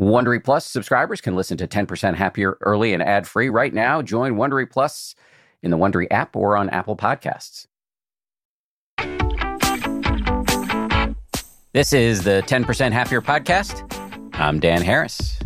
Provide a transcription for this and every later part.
Wondery Plus subscribers can listen to 10% Happier early and ad free right now. Join Wondery Plus in the Wondery app or on Apple Podcasts. This is the 10% Happier podcast. I'm Dan Harris.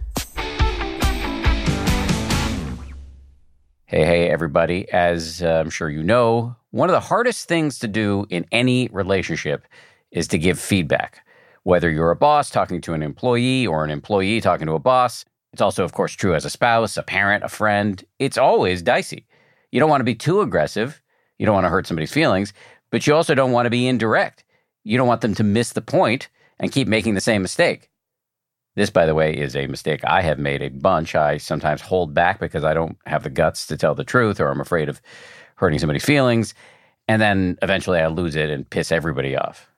Hey, hey, everybody. As uh, I'm sure you know, one of the hardest things to do in any relationship is to give feedback. Whether you're a boss talking to an employee or an employee talking to a boss, it's also, of course, true as a spouse, a parent, a friend. It's always dicey. You don't want to be too aggressive. You don't want to hurt somebody's feelings, but you also don't want to be indirect. You don't want them to miss the point and keep making the same mistake. This, by the way, is a mistake I have made a bunch. I sometimes hold back because I don't have the guts to tell the truth or I'm afraid of hurting somebody's feelings. And then eventually I lose it and piss everybody off.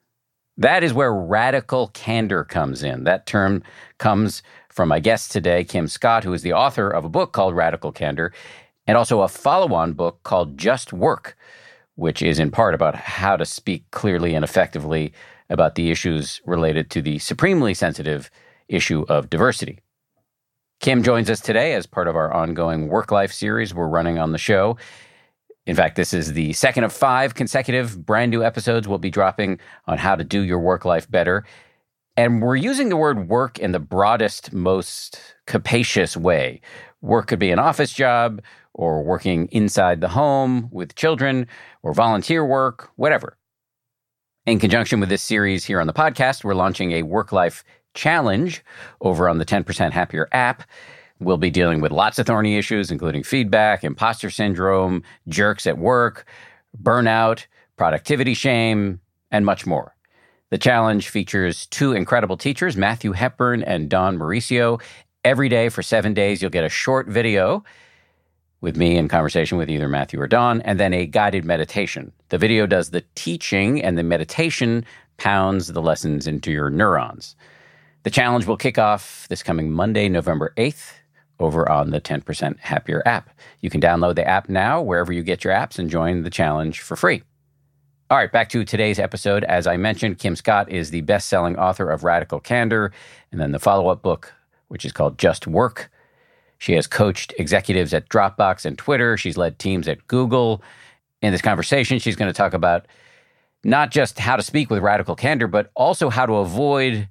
That is where radical candor comes in. That term comes from my guest today, Kim Scott, who is the author of a book called Radical Candor and also a follow on book called Just Work, which is in part about how to speak clearly and effectively about the issues related to the supremely sensitive issue of diversity. Kim joins us today as part of our ongoing work life series we're running on the show. In fact, this is the second of five consecutive brand new episodes we'll be dropping on how to do your work life better. And we're using the word work in the broadest, most capacious way. Work could be an office job, or working inside the home with children, or volunteer work, whatever. In conjunction with this series here on the podcast, we're launching a work life challenge over on the 10% Happier app. We'll be dealing with lots of thorny issues, including feedback, imposter syndrome, jerks at work, burnout, productivity shame, and much more. The challenge features two incredible teachers, Matthew Hepburn and Dawn Mauricio. Every day for seven days, you'll get a short video with me in conversation with either Matthew or Dawn, and then a guided meditation. The video does the teaching, and the meditation pounds the lessons into your neurons. The challenge will kick off this coming Monday, November 8th, over on the 10% Happier app. You can download the app now wherever you get your apps and join the challenge for free. All right, back to today's episode. As I mentioned, Kim Scott is the best selling author of Radical Candor and then the follow up book, which is called Just Work she has coached executives at Dropbox and Twitter. She's led teams at Google. In this conversation, she's going to talk about not just how to speak with radical candor, but also how to avoid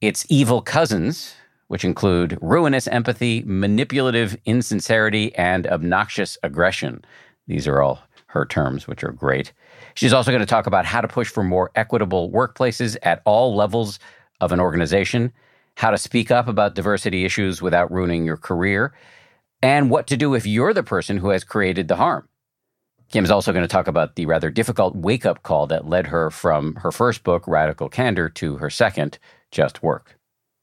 its evil cousins, which include ruinous empathy, manipulative insincerity, and obnoxious aggression. These are all her terms, which are great. She's also going to talk about how to push for more equitable workplaces at all levels of an organization how to speak up about diversity issues without ruining your career, and what to do if you're the person who has created the harm. Kim's also going to talk about the rather difficult wake up call that led her from her first book, Radical Candor, to her second, Just Work.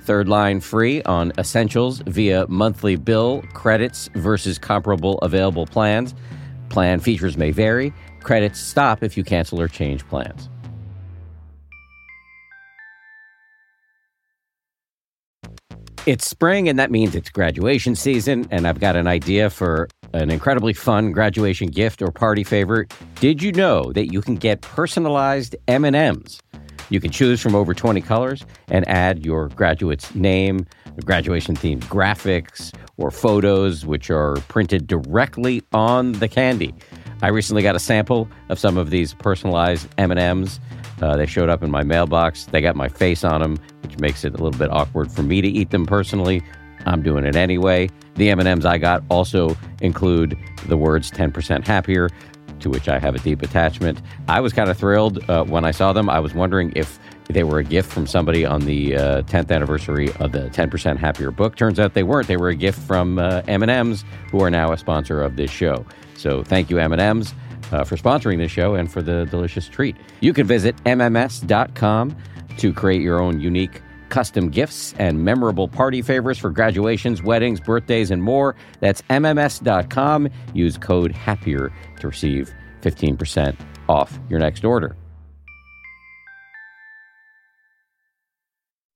third line free on essentials via monthly bill credits versus comparable available plans. Plan features may vary. Credits stop if you cancel or change plans. It's spring, and that means it's graduation season, and I've got an idea for an incredibly fun graduation gift or party favor. Did you know that you can get personalized M&Ms? You can choose from over 20 colors and add your graduate's name, graduation themed graphics, or photos which are printed directly on the candy. I recently got a sample of some of these personalized M&Ms uh, they showed up in my mailbox. They got my face on them, which makes it a little bit awkward for me to eat them personally. I'm doing it anyway. The M&Ms I got also include the words 10% happier, to which I have a deep attachment. I was kind of thrilled uh, when I saw them. I was wondering if they were a gift from somebody on the uh, 10th anniversary of the 10% happier book. Turns out they weren't. They were a gift from uh, M&Ms, who are now a sponsor of this show. So thank you, M&Ms uh, for sponsoring this show and for the delicious treat. You can visit MMS.com to create your own unique custom gifts and memorable party favors for graduations, weddings, birthdays, and more. That's MMS.com. Use code HAPPIER to receive 15% off your next order.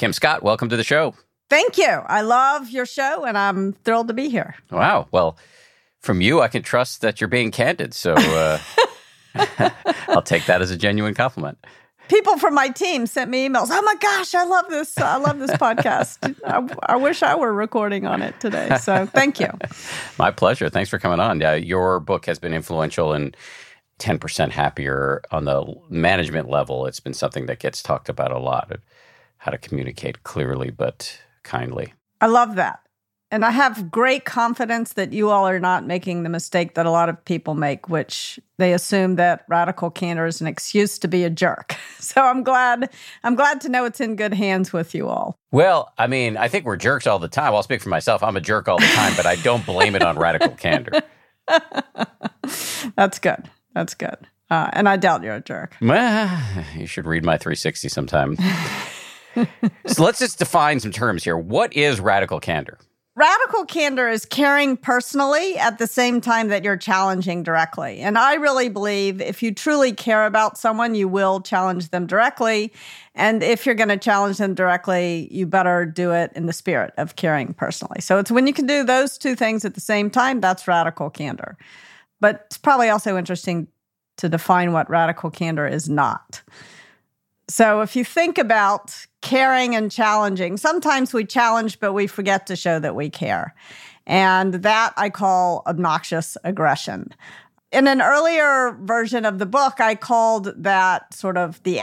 Kim Scott, welcome to the show. Thank you. I love your show and I'm thrilled to be here. Wow. Well, from you, I can trust that you're being candid. So uh, I'll take that as a genuine compliment. People from my team sent me emails. Oh my gosh, I love this. I love this podcast. I, I, wish I were recording on it today. So thank you. my pleasure. Thanks for coming on. Yeah, your book has been influential in 10% happier on the management level. It's been something that gets talked about a lot how to communicate clearly but kindly. I love that. And I have great confidence that you all are not making the mistake that a lot of people make, which they assume that radical candor is an excuse to be a jerk. So I'm glad I'm glad to know it's in good hands with you all. Well, I mean, I think we're jerks all the time. I'll speak for myself. I'm a jerk all the time, but I don't blame it on radical candor. That's good. That's good. Uh, and I doubt you're a jerk. Well, you should read my 360 sometime. so let's just define some terms here. What is radical candor? Radical candor is caring personally at the same time that you're challenging directly. And I really believe if you truly care about someone, you will challenge them directly. And if you're going to challenge them directly, you better do it in the spirit of caring personally. So it's when you can do those two things at the same time, that's radical candor. But it's probably also interesting to define what radical candor is not. So if you think about caring and challenging, sometimes we challenge, but we forget to show that we care. And that I call obnoxious aggression. In an earlier version of the book, I called that sort of the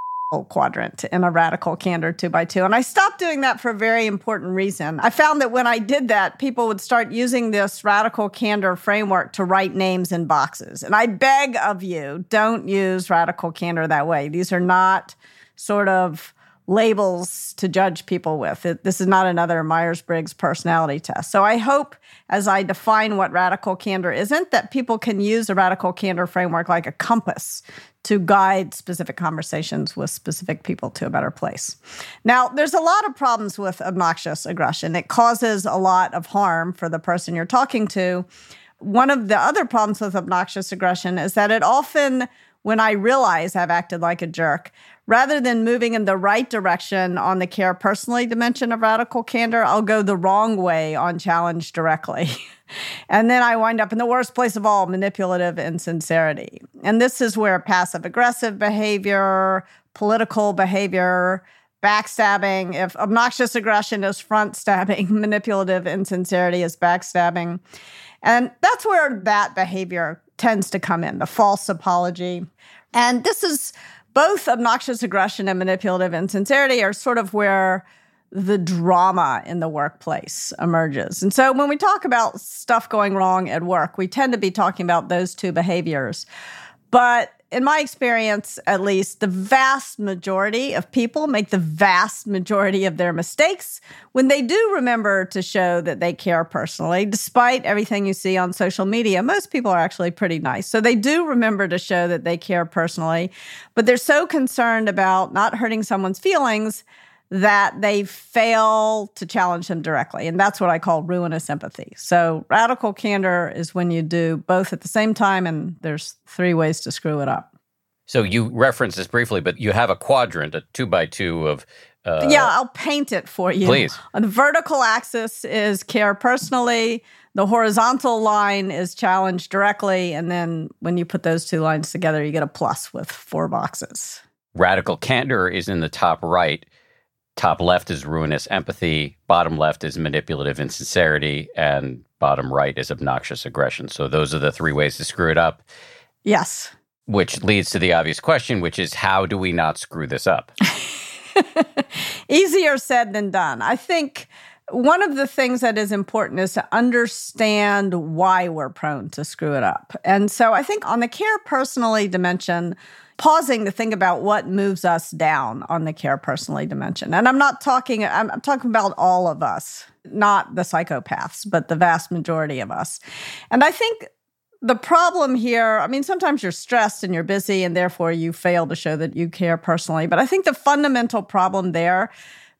quadrant in a radical candor two by two. And I stopped doing that for a very important reason. I found that when I did that, people would start using this radical candor framework to write names in boxes. And I beg of you, don't use radical candor that way. These are not sort of labels to judge people with. It, this is not another Myers Briggs personality test. So I hope as I define what radical candor isn't, that people can use a radical candor framework like a compass to guide specific conversations with specific people to a better place. Now, there's a lot of problems with obnoxious aggression. It causes a lot of harm for the person you're talking to. One of the other problems with obnoxious aggression is that it often when I realize I've acted like a jerk, rather than moving in the right direction on the care personally dimension of radical candor, I'll go the wrong way on challenge directly. and then I wind up in the worst place of all manipulative insincerity. And this is where passive aggressive behavior, political behavior, backstabbing, if obnoxious aggression is front stabbing, manipulative insincerity is backstabbing. And that's where that behavior tends to come in the false apology. And this is both obnoxious aggression and manipulative insincerity are sort of where the drama in the workplace emerges. And so when we talk about stuff going wrong at work, we tend to be talking about those two behaviors. But in my experience, at least, the vast majority of people make the vast majority of their mistakes when they do remember to show that they care personally, despite everything you see on social media. Most people are actually pretty nice. So they do remember to show that they care personally, but they're so concerned about not hurting someone's feelings that they fail to challenge him directly. And that's what I call ruinous empathy. So radical candor is when you do both at the same time, and there's three ways to screw it up. So you referenced this briefly, but you have a quadrant, a two by two of. Uh, yeah, I'll paint it for you. Please. On the vertical axis is care personally. The horizontal line is challenge directly. And then when you put those two lines together, you get a plus with four boxes. Radical candor is in the top right. Top left is ruinous empathy, bottom left is manipulative insincerity, and bottom right is obnoxious aggression. So those are the three ways to screw it up. Yes. Which leads to the obvious question, which is how do we not screw this up? Easier said than done. I think one of the things that is important is to understand why we're prone to screw it up. And so I think on the care personally dimension, pausing to think about what moves us down on the care personally dimension. And I'm not talking, I'm, I'm talking about all of us, not the psychopaths, but the vast majority of us. And I think the problem here, I mean, sometimes you're stressed and you're busy, and therefore you fail to show that you care personally. But I think the fundamental problem there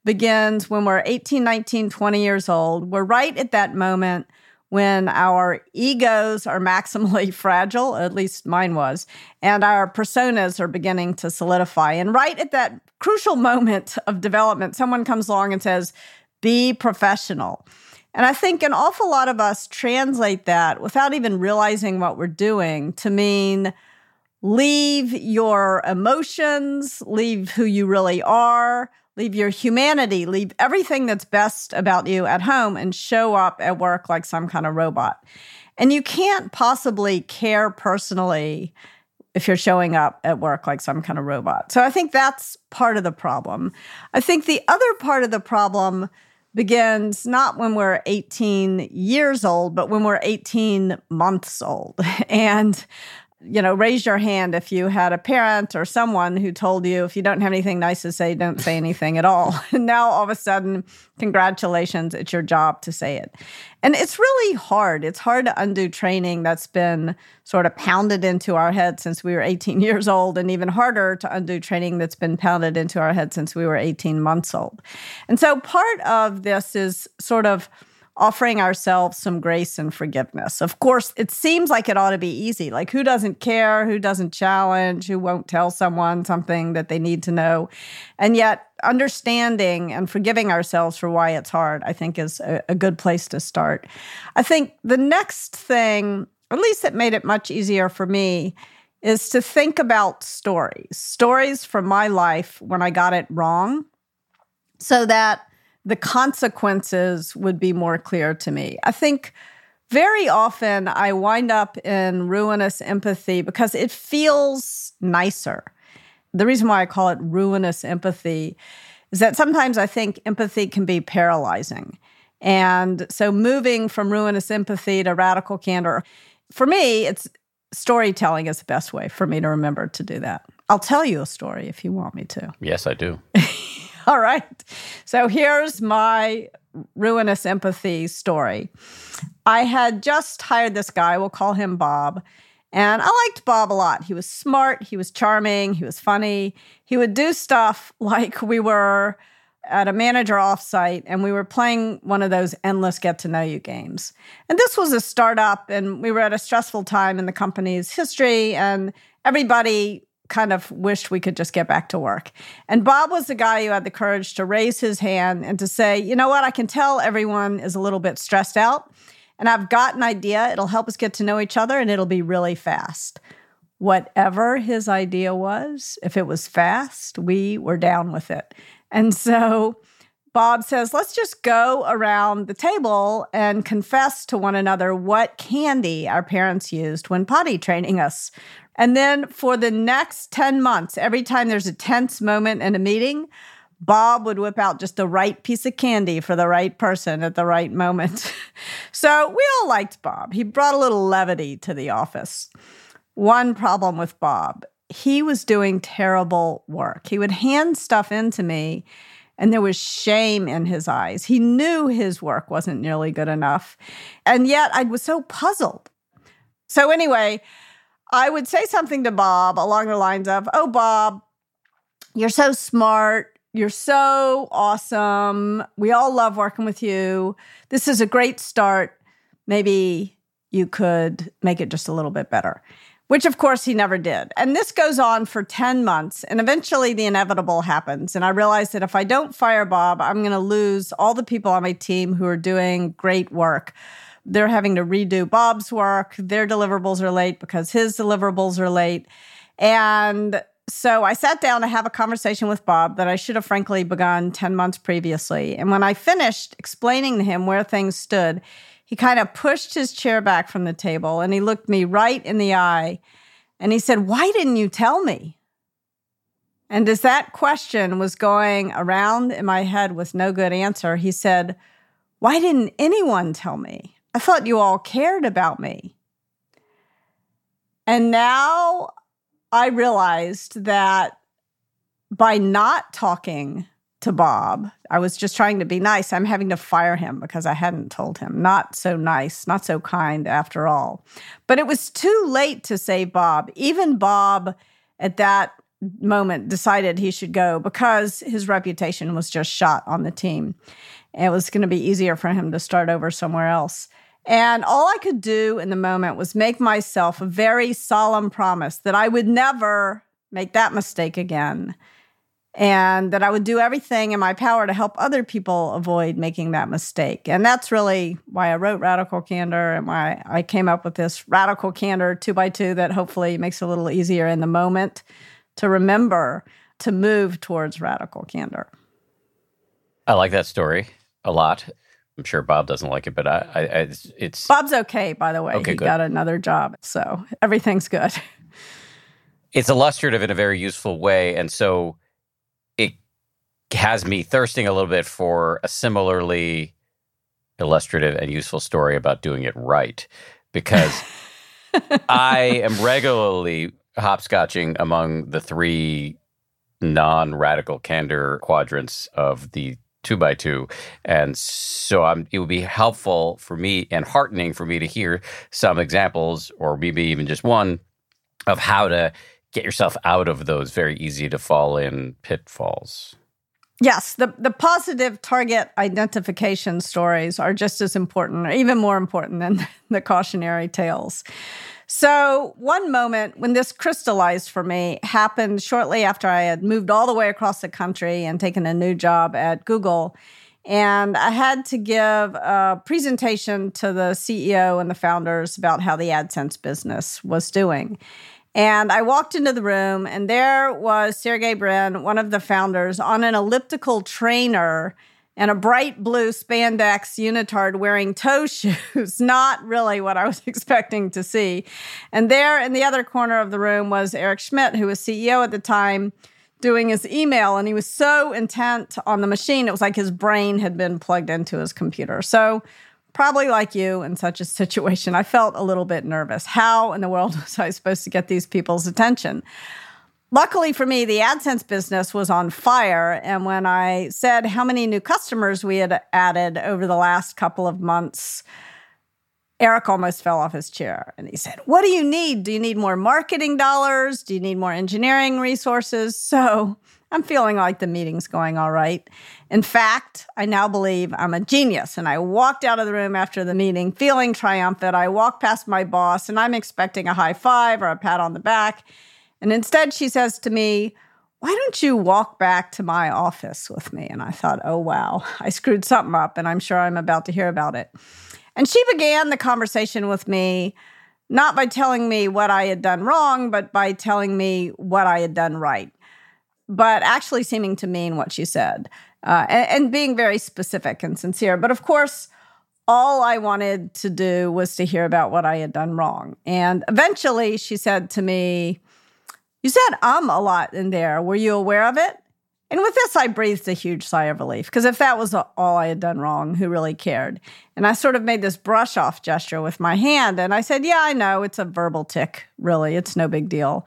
begins when we're 18, 19, 20 years old. We're right at that moment when our egos are maximally fragile, at least mine was, and our personas are beginning to solidify. And right at that crucial moment of development, someone comes along and says, Be professional. And I think an awful lot of us translate that without even realizing what we're doing to mean leave your emotions, leave who you really are, leave your humanity, leave everything that's best about you at home and show up at work like some kind of robot. And you can't possibly care personally if you're showing up at work like some kind of robot. So I think that's part of the problem. I think the other part of the problem begins not when we're 18 years old, but when we're 18 months old. And you know, raise your hand if you had a parent or someone who told you if you don't have anything nice to say, don't say anything at all. And now all of a sudden, congratulations, it's your job to say it. And it's really hard. It's hard to undo training that's been sort of pounded into our head since we were 18 years old, and even harder to undo training that's been pounded into our head since we were 18 months old. And so part of this is sort of offering ourselves some grace and forgiveness. Of course, it seems like it ought to be easy. Like, who doesn't care? Who doesn't challenge? Who won't tell someone something that they need to know? And yet, understanding and forgiving ourselves for why it's hard, I think, is a, a good place to start. I think the next thing, at least that made it much easier for me, is to think about stories, stories from my life when I got it wrong, so that the consequences would be more clear to me. I think very often I wind up in ruinous empathy because it feels nicer. The reason why I call it ruinous empathy is that sometimes I think empathy can be paralyzing. And so moving from ruinous empathy to radical candor, for me, it's storytelling is the best way for me to remember to do that. I'll tell you a story if you want me to. Yes, I do. All right. So here's my ruinous empathy story. I had just hired this guy, we'll call him Bob. And I liked Bob a lot. He was smart, he was charming, he was funny. He would do stuff like we were at a manager offsite and we were playing one of those endless get to know you games. And this was a startup and we were at a stressful time in the company's history and everybody kind of wished we could just get back to work. And Bob was the guy who had the courage to raise his hand and to say, you know what, I can tell everyone is a little bit stressed out. And I've got an idea. It'll help us get to know each other and it'll be really fast. Whatever his idea was, if it was fast, we were down with it. And so Bob says, let's just go around the table and confess to one another what candy our parents used when potty training us, and then for the next 10 months, every time there's a tense moment in a meeting, Bob would whip out just the right piece of candy for the right person at the right moment. so we all liked Bob. He brought a little levity to the office. One problem with Bob he was doing terrible work. He would hand stuff in to me, and there was shame in his eyes. He knew his work wasn't nearly good enough. And yet I was so puzzled. So, anyway, I would say something to Bob along the lines of, Oh, Bob, you're so smart. You're so awesome. We all love working with you. This is a great start. Maybe you could make it just a little bit better, which of course he never did. And this goes on for 10 months. And eventually the inevitable happens. And I realize that if I don't fire Bob, I'm going to lose all the people on my team who are doing great work they're having to redo Bob's work. Their deliverables are late because his deliverables are late. And so I sat down to have a conversation with Bob that I should have frankly begun 10 months previously. And when I finished explaining to him where things stood, he kind of pushed his chair back from the table and he looked me right in the eye and he said, Why didn't you tell me? And as that question was going around in my head with no good answer, he said, Why didn't anyone tell me? I thought you all cared about me. And now I realized that by not talking to Bob, I was just trying to be nice. I'm having to fire him because I hadn't told him. Not so nice, not so kind after all. But it was too late to save Bob. Even Bob at that moment decided he should go because his reputation was just shot on the team. It was going to be easier for him to start over somewhere else. And all I could do in the moment was make myself a very solemn promise that I would never make that mistake again. And that I would do everything in my power to help other people avoid making that mistake. And that's really why I wrote Radical Candor and why I came up with this Radical Candor two by two that hopefully makes it a little easier in the moment to remember to move towards radical candor. I like that story a lot. I'm sure Bob doesn't like it, but I, I it's, it's, Bob's okay. By the way, okay, he good. got another job, so everything's good. It's illustrative in a very useful way, and so has me thirsting a little bit for a similarly illustrative and useful story about doing it right, because I am regularly hopscotching among the three non-radical candor quadrants of the two by two. And so I'm, it would be helpful for me and heartening for me to hear some examples, or maybe even just one, of how to get yourself out of those very easy to fall in pitfalls. Yes, the, the positive target identification stories are just as important, or even more important than the cautionary tales. So, one moment when this crystallized for me happened shortly after I had moved all the way across the country and taken a new job at Google. And I had to give a presentation to the CEO and the founders about how the AdSense business was doing. And I walked into the room, and there was Sergey Brin, one of the founders, on an elliptical trainer and a bright blue spandex unitard wearing toe shoes. Not really what I was expecting to see. And there in the other corner of the room was Eric Schmidt, who was CEO at the time, doing his email. And he was so intent on the machine, it was like his brain had been plugged into his computer. So, probably like you in such a situation, I felt a little bit nervous. How in the world was I supposed to get these people's attention? Luckily for me, the AdSense business was on fire. And when I said how many new customers we had added over the last couple of months, Eric almost fell off his chair and he said, What do you need? Do you need more marketing dollars? Do you need more engineering resources? So I'm feeling like the meeting's going all right. In fact, I now believe I'm a genius. And I walked out of the room after the meeting feeling triumphant. I walked past my boss and I'm expecting a high five or a pat on the back. And instead, she says to me, Why don't you walk back to my office with me? And I thought, Oh, wow, I screwed something up, and I'm sure I'm about to hear about it. And she began the conversation with me, not by telling me what I had done wrong, but by telling me what I had done right, but actually seeming to mean what she said uh, and, and being very specific and sincere. But of course, all I wanted to do was to hear about what I had done wrong. And eventually she said to me, You said um a lot in there. Were you aware of it? And with this, I breathed a huge sigh of relief because if that was all I had done wrong, who really cared? And I sort of made this brush off gesture with my hand. And I said, Yeah, I know. It's a verbal tic, really. It's no big deal.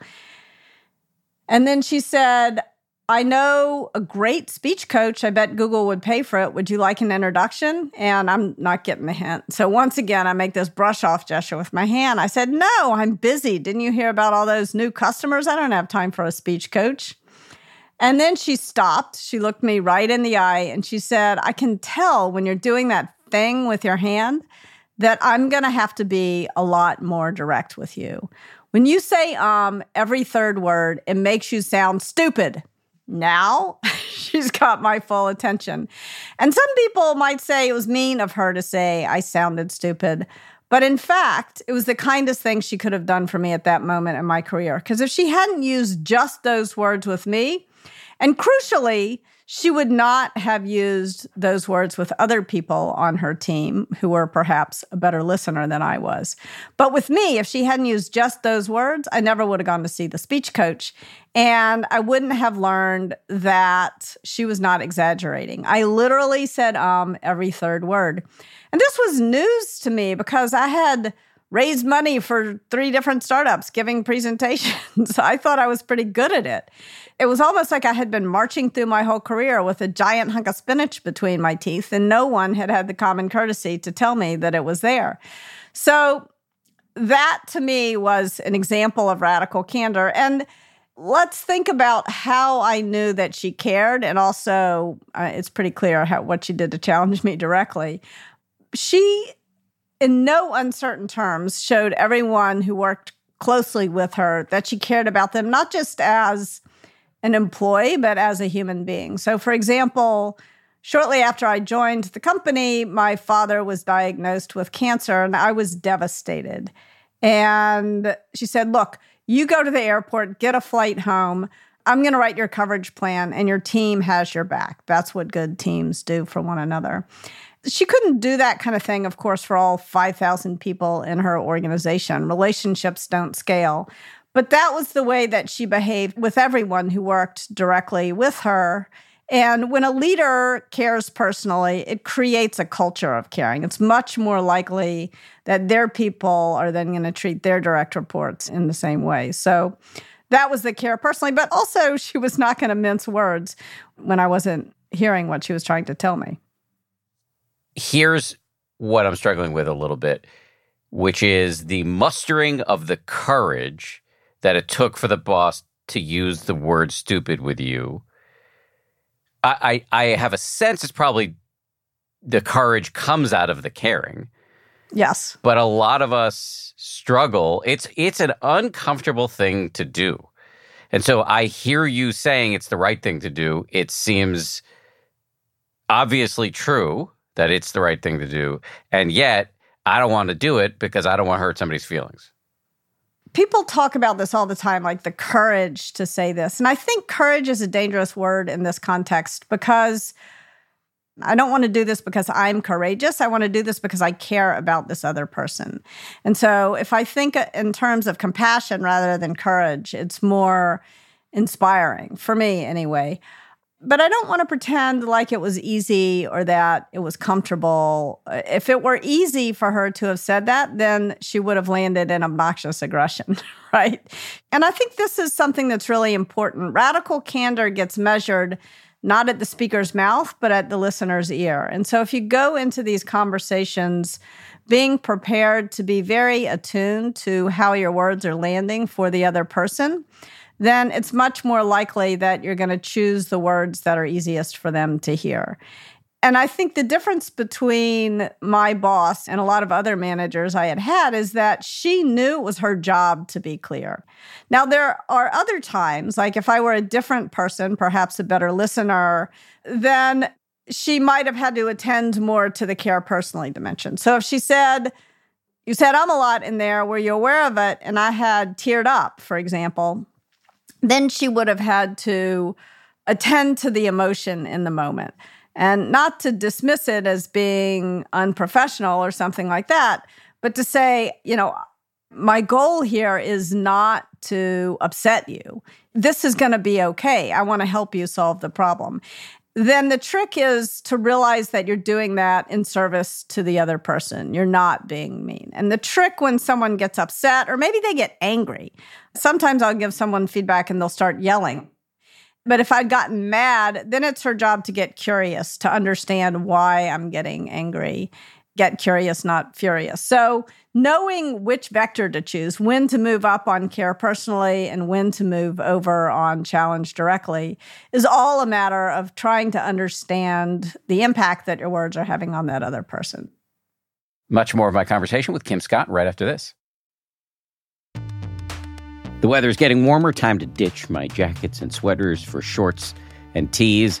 And then she said, I know a great speech coach. I bet Google would pay for it. Would you like an introduction? And I'm not getting the hint. So once again, I make this brush off gesture with my hand. I said, No, I'm busy. Didn't you hear about all those new customers? I don't have time for a speech coach. And then she stopped. She looked me right in the eye and she said, I can tell when you're doing that thing with your hand that I'm going to have to be a lot more direct with you. When you say um every third word, it makes you sound stupid. Now she's got my full attention. And some people might say it was mean of her to say I sounded stupid. But in fact, it was the kindest thing she could have done for me at that moment in my career. Because if she hadn't used just those words with me, and crucially, she would not have used those words with other people on her team who were perhaps a better listener than I was. But with me, if she hadn't used just those words, I never would have gone to see the speech coach. And I wouldn't have learned that she was not exaggerating. I literally said um every third word. And this was news to me because I had raised money for three different startups giving presentations. I thought I was pretty good at it. It was almost like I had been marching through my whole career with a giant hunk of spinach between my teeth, and no one had had the common courtesy to tell me that it was there. So, that to me was an example of radical candor. And let's think about how I knew that she cared. And also, uh, it's pretty clear how, what she did to challenge me directly. She in no uncertain terms, showed everyone who worked closely with her that she cared about them, not just as an employee, but as a human being. So, for example, shortly after I joined the company, my father was diagnosed with cancer and I was devastated. And she said, Look, you go to the airport, get a flight home. I'm going to write your coverage plan, and your team has your back. That's what good teams do for one another she couldn't do that kind of thing, of course, for all 5,000 people in her organization. Relationships don't scale. But that was the way that she behaved with everyone who worked directly with her. And when a leader cares personally, it creates a culture of caring. It's much more likely that their people are then going to treat their direct reports in the same way. So that was the care personally. But also, she was not going to mince words when I wasn't hearing what she was trying to tell me here's what I'm struggling with a little bit, which is the mustering of the courage that it took for the boss to use the word stupid with you. I, I, I have a sense it's probably the courage comes out of the caring. Yes. But a lot of us struggle. It's it's an uncomfortable thing to do. And so I hear you saying it's the right thing to do. It seems obviously true that it's the right thing to do. And yet, I don't want to do it because I don't want to hurt somebody's feelings. People talk about this all the time, like the courage to say this. And I think courage is a dangerous word in this context because I don't want to do this because I'm courageous. I want to do this because I care about this other person. And so if I think uh, in terms of compassion rather than courage, it's more inspiring for me anyway but I don't want to pretend like it was easy or that it was comfortable. Uh, if it were easy for her to have said that, then she would have landed in obnoxious aggression, right? And I think this is something that's really important. Radical candor gets measured not at the speaker's mouth, but at the listener's ear. And so if you go into these conversations, being prepared to be very attuned to how your words are landing for the other person then it's much more likely that you're going to choose the words that are easiest for them to hear. And I think the difference between my boss and a lot of other managers I had had is that she knew it was her job to be clear. Now, there are other times, like if I were a different person, perhaps a better listener, then she might have had to attend more to the care personally dimension. So if she said, You said I'm a lot in there, were you aware of it? And I had teared up, for example, then she would have had to attend to the emotion in the moment and not to dismiss it as being unprofessional or something like that, but to say, you know, my goal here is not to upset you. This is going to be okay. I want to help you solve the problem then the trick is to realize that you're doing that in service to the other person. You're not being mean. And the trick when someone gets upset or maybe they get angry, sometimes I'll give someone feedback and they'll start yelling. But if I'd gotten mad, then it's her job to get curious, to understand why I'm getting angry get curious, not furious. So, knowing which vector to choose, when to move up on care personally and when to move over on challenge directly, is all a matter of trying to understand the impact that your words are having on that other person. Much more of my conversation with Kim Scott right after this. The weather is getting warmer. Time to ditch my jackets and sweaters for shorts and tees.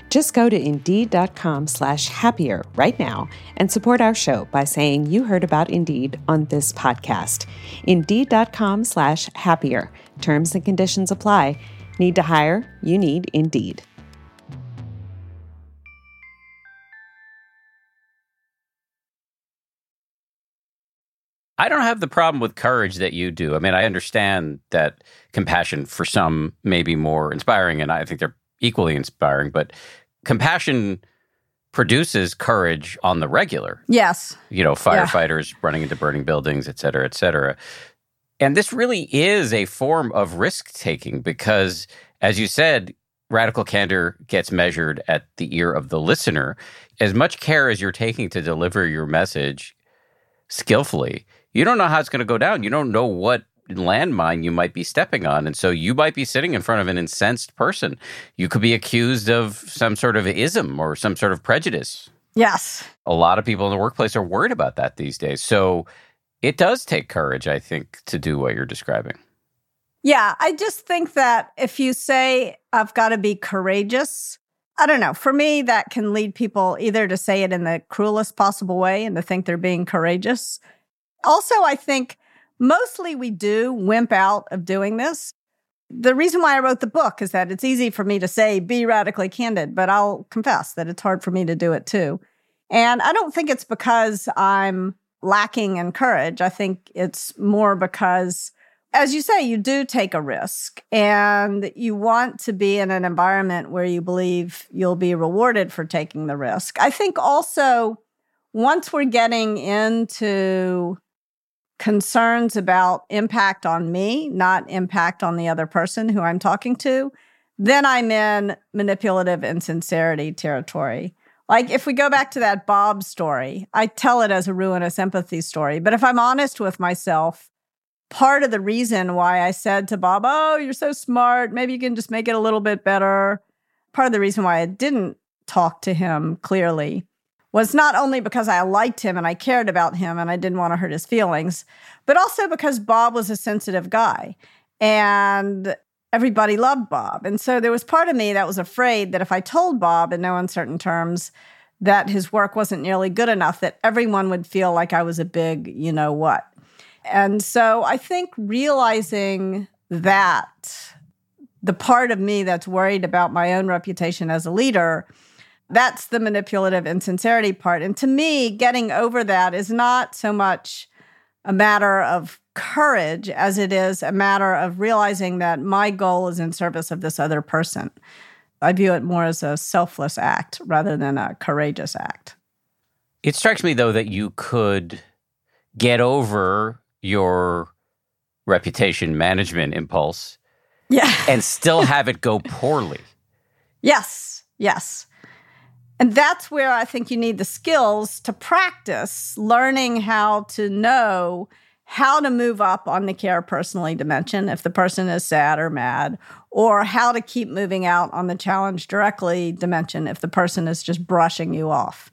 Just go to Indeed.com slash happier right now and support our show by saying you heard about Indeed on this podcast. Indeed.com slash happier. Terms and conditions apply. Need to hire? You need Indeed. I don't have the problem with courage that you do. I mean, I understand that compassion for some may be more inspiring, and I think they're equally inspiring, but compassion produces courage on the regular. Yes. You know, firefighters yeah. running into burning buildings, et cetera, et cetera. And this really is a form of risk taking because, as you said, radical candor gets measured at the ear of the listener. As much care as you're taking to deliver your message skillfully, you don't know how it's going to go down. You don't know what landmine you might be stepping on. And so you might be sitting in front of an incensed person. You could be accused of some sort of ism or some sort of prejudice. Yes. A lot of people in the workplace are worried about that these days. So it does take courage, I think, to do what you're describing. Yeah, I just think that if you say, I've got to be courageous, I don't know. For me, that can lead people either to say it in the cruelest possible way and to think they're being courageous. Also, I think mostly we do wimp out of doing this. The reason why I wrote the book is that it's easy for me to say, be radically candid, but I'll confess that it's hard for me to do it too. And I don't think it's because I'm lacking in courage. I think it's more because, as you say, you do take a risk and you want to be in an environment where you believe you'll be rewarded for taking the risk. I think also, once we're getting into concerns about impact on me, not impact on the other person who I'm talking to, then I'm in manipulative insincerity territory. Like if we go back to that Bob story, I tell it as a ruinous empathy story. But if I'm honest with myself, part of the reason why I said to Bob, Oh, you're so smart, maybe you can just make it a little bit better. Part of the reason why I didn't talk to him clearly was not only because I liked him and I cared about him and I didn't want to hurt his feelings, but also because Bob was a sensitive guy and everybody loved Bob. And so there was part of me that was afraid that if I told Bob in no uncertain terms that his work wasn't nearly good enough, that everyone would feel like I was a big, you know what. And so I think realizing that the part of me that's worried about my own reputation as a leader that's the manipulative insincerity part. And to me, getting over that is not so much a matter of courage as it is a matter of realizing that my goal is in service of this other person. I view it more as a selfless act rather than a courageous act. It strikes me, though, that you could get over your reputation management impulse Yeah. and still have it go poorly. Yes, yes. And that's where I think you need the skills to practice learning how to know how to move up on the care personally dimension if the person is sad or mad, or how to keep moving out on the challenge directly dimension if the person is just brushing you off.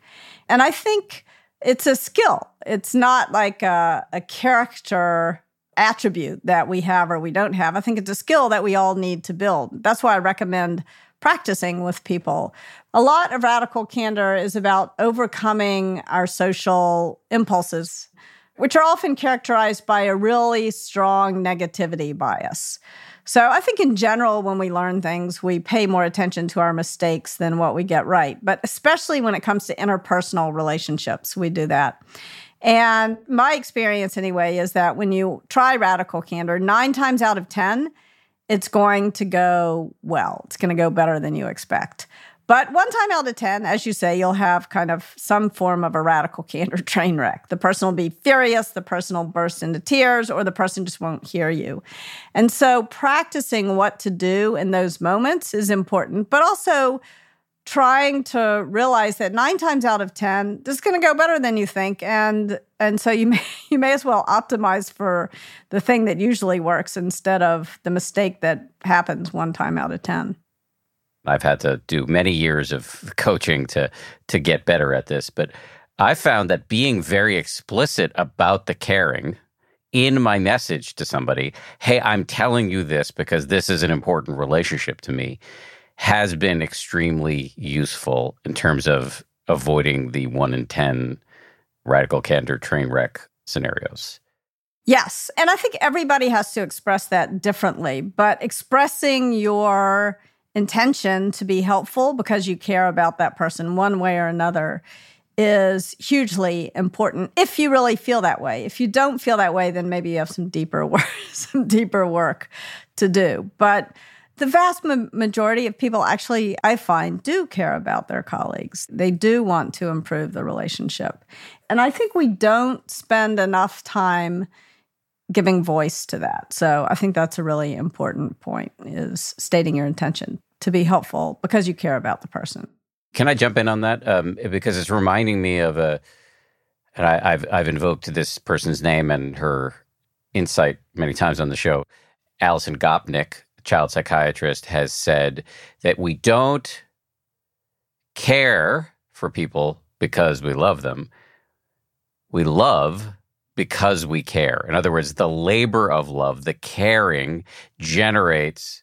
And I think it's a skill. It's not like a, a character attribute that we have or we don't have. I think it's a skill that we all need to build. That's why I recommend practicing with people. A lot of radical candor is about overcoming our social impulses, which are often characterized by a really strong negativity bias. So I think in general, when we learn things, we pay more attention to our mistakes than what we get right. But especially when it comes to interpersonal relationships, we do that. And my experience, anyway, is that when you try radical candor, nine times out of 10, it's going to go well. It's going to go better than you expect. But one time out of 10, as you say, you'll have kind of some form of a radical candor train wreck. The person will be furious, the person will burst into tears, or the person just won't hear you. And so practicing what to do in those moments is important, but also trying to realize that nine times out of 10, this is going to go better than you think. And, and so you may, you may as well optimize for the thing that usually works instead of the mistake that happens one time out of 10. I've had to do many years of coaching to to get better at this, but I found that being very explicit about the caring in my message to somebody, hey, I'm telling you this because this is an important relationship to me, has been extremely useful in terms of avoiding the one in 10 radical candor train wreck scenarios. Yes. And I think everybody has to express that differently, but expressing your intention to be helpful because you care about that person one way or another is hugely important if you really feel that way. If you don't feel that way, then maybe you have some deeper work, some deeper work to do. But the vast ma- majority of people actually, I find, do care about their colleagues. They do want to improve the relationship. And I think we don't spend enough time giving voice to that. So I think that's a really important point is stating your intention to be helpful because you care about the person. Can I jump in on that? Um, because it's reminding me of a, and I, have I've invoked this person's name and her insight many times on the show. Alison Gopnik, child psychiatrist, has said that we don't care for people because we love them. We love because we care. In other words, the labor of love, the caring generates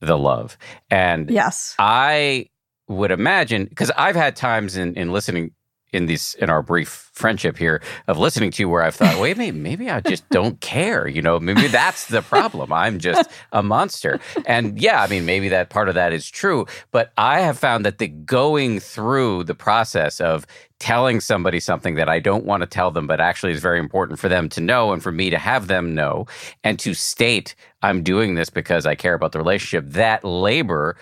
the love. And yes, I would imagine because I've had times in, in listening in these in our brief friendship here of listening to you where I've thought, wait, maybe maybe I just don't care. You know, maybe that's the problem. I'm just a monster. And yeah, I mean, maybe that part of that is true. But I have found that the going through the process of telling somebody something that I don't want to tell them, but actually is very important for them to know and for me to have them know and to state I'm doing this because I care about the relationship, that labor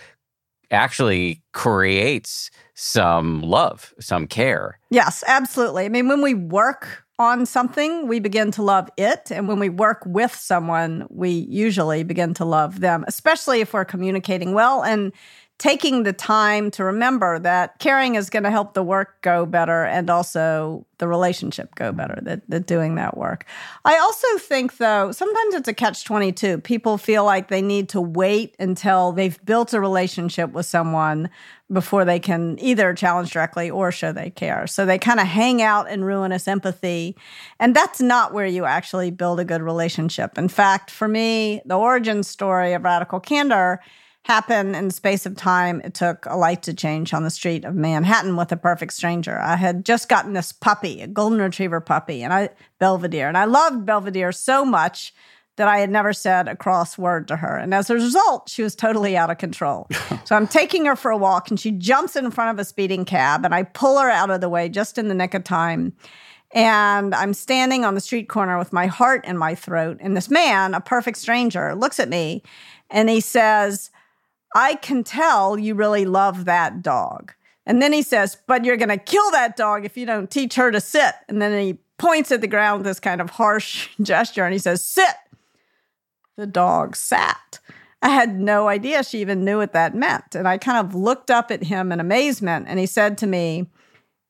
actually creates some love, some care. Yes, absolutely. I mean, when we work on something, we begin to love it. And when we work with someone, we usually begin to love them, especially if we're communicating well and taking the time to remember that caring is going to help the work go better and also the relationship go better that, that doing that work. I also think though sometimes it's a catch 22 people feel like they need to wait until they've built a relationship with someone before they can either challenge directly or show they care. So they kind of hang out in ruinous empathy and that's not where you actually build a good relationship. In fact for me the origin story of radical candor happen in the space of time it took a light to change on the street of Manhattan with a perfect stranger. I had just gotten this puppy, a golden retriever puppy, and I Belvedere, and I loved Belvedere so much that I had never said a cross word to her. And as a result, she was totally out of control. so I'm taking her for a walk and she jumps in front of a speeding cab and I pull her out of the way just in the nick of time. And I'm standing on the street corner with my heart in my throat. And this man, a perfect stranger, looks at me and he says, I can tell you really love that dog. And then he says, But you're going to kill that dog if you don't teach her to sit. And then he points at the ground with this kind of harsh gesture and he says, Sit. The dog sat. I had no idea she even knew what that meant. And I kind of looked up at him in amazement and he said to me,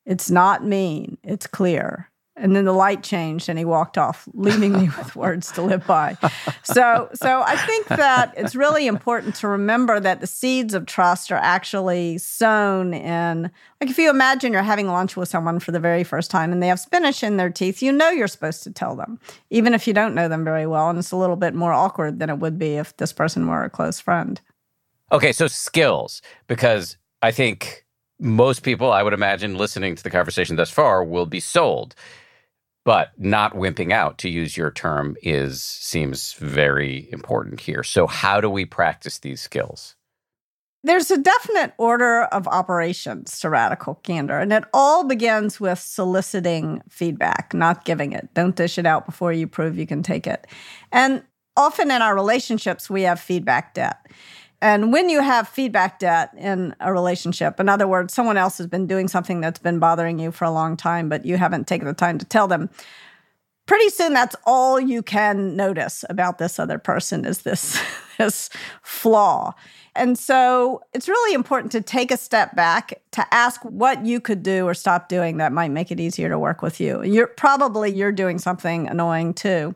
It's not mean, it's clear. And then the light changed and he walked off, leaving me with words to live by. So, so I think that it's really important to remember that the seeds of trust are actually sown in, like if you imagine you're having lunch with someone for the very first time and they have spinach in their teeth, you know you're supposed to tell them, even if you don't know them very well. And it's a little bit more awkward than it would be if this person were a close friend. Okay, so skills, because I think most people, I would imagine, listening to the conversation thus far will be sold but not wimping out to use your term is seems very important here. So how do we practice these skills? There's a definite order of operations to radical candor and it all begins with soliciting feedback not giving it. Don't dish it out before you prove you can take it. And often in our relationships we have feedback debt and when you have feedback debt in a relationship, in other words, someone else has been doing something that's been bothering you for a long time, but you haven't taken the time to tell them, pretty soon that's all you can notice about this other person is this, this flaw. And so it's really important to take a step back to ask what you could do or stop doing that might make it easier to work with you. You're probably you're doing something annoying too.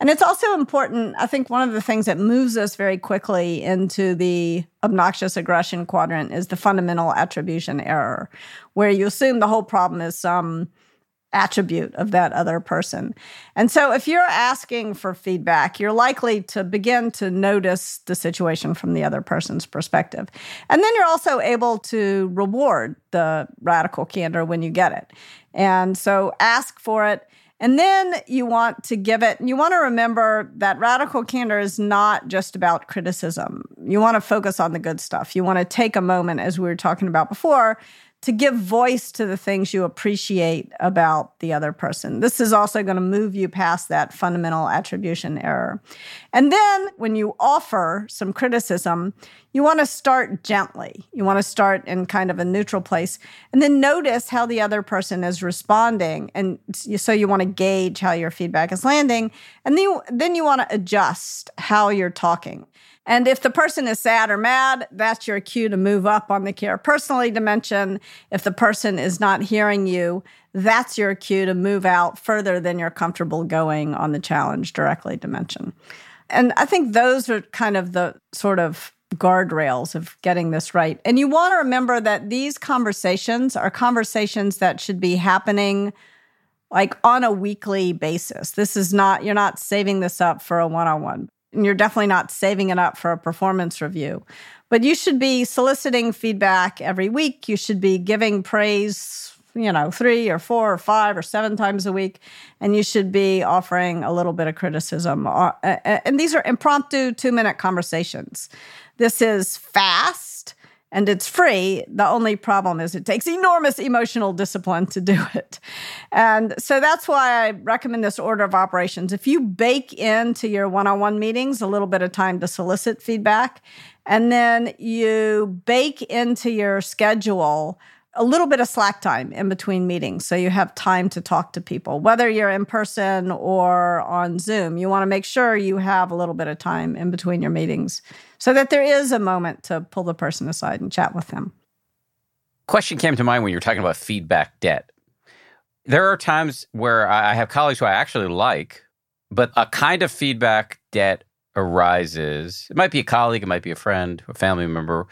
And it's also important, I think one of the things that moves us very quickly into the obnoxious aggression quadrant is the fundamental attribution error, where you assume the whole problem is some attribute of that other person. And so if you're asking for feedback, you're likely to begin to notice the situation from the other person's perspective. And then you're also able to reward the radical candor when you get it. And so ask for it. And then you want to give it, and you want to remember that radical candor is not just about criticism. You want to focus on the good stuff. You want to take a moment, as we were talking about before, to give voice to the things you appreciate about the other person. This is also going to move you past that fundamental attribution error. And then when you offer some criticism, you want to start gently. You want to start in kind of a neutral place and then notice how the other person is responding. And so you want to gauge how your feedback is landing. And then you, then you want to adjust how you're talking. And if the person is sad or mad, that's your cue to move up on the care personally dimension. If the person is not hearing you, that's your cue to move out further than you're comfortable going on the challenge directly dimension. And I think those are kind of the sort of guardrails of getting this right. And you want to remember that these conversations are conversations that should be happening like on a weekly basis. This is not, you're not saving this up for a one on one and you're definitely not saving it up for a performance review. But you should be soliciting feedback every week. You should be giving praise, you know, three or four or five or seven times a week. And you should be offering a little bit of criticism. Uh, and these are impromptu two minute conversations. This is fast and it's free. The only problem is it takes enormous emotional discipline to do it. And so that's why I recommend this order of operations. If you bake into your one on one meetings a little bit of time to solicit feedback, and then you bake into your schedule a little bit of slack time in between meetings so you have time to talk to people whether you're in person or on zoom. You want to make sure you have a little bit of time in between your meetings so that there is a moment to pull the person aside and chat with them. Question came to mind when you were talking about feedback debt. There are times where i have colleagues who i actually like but a kind of feedback debt arises. It might be a colleague it might be a friend a family member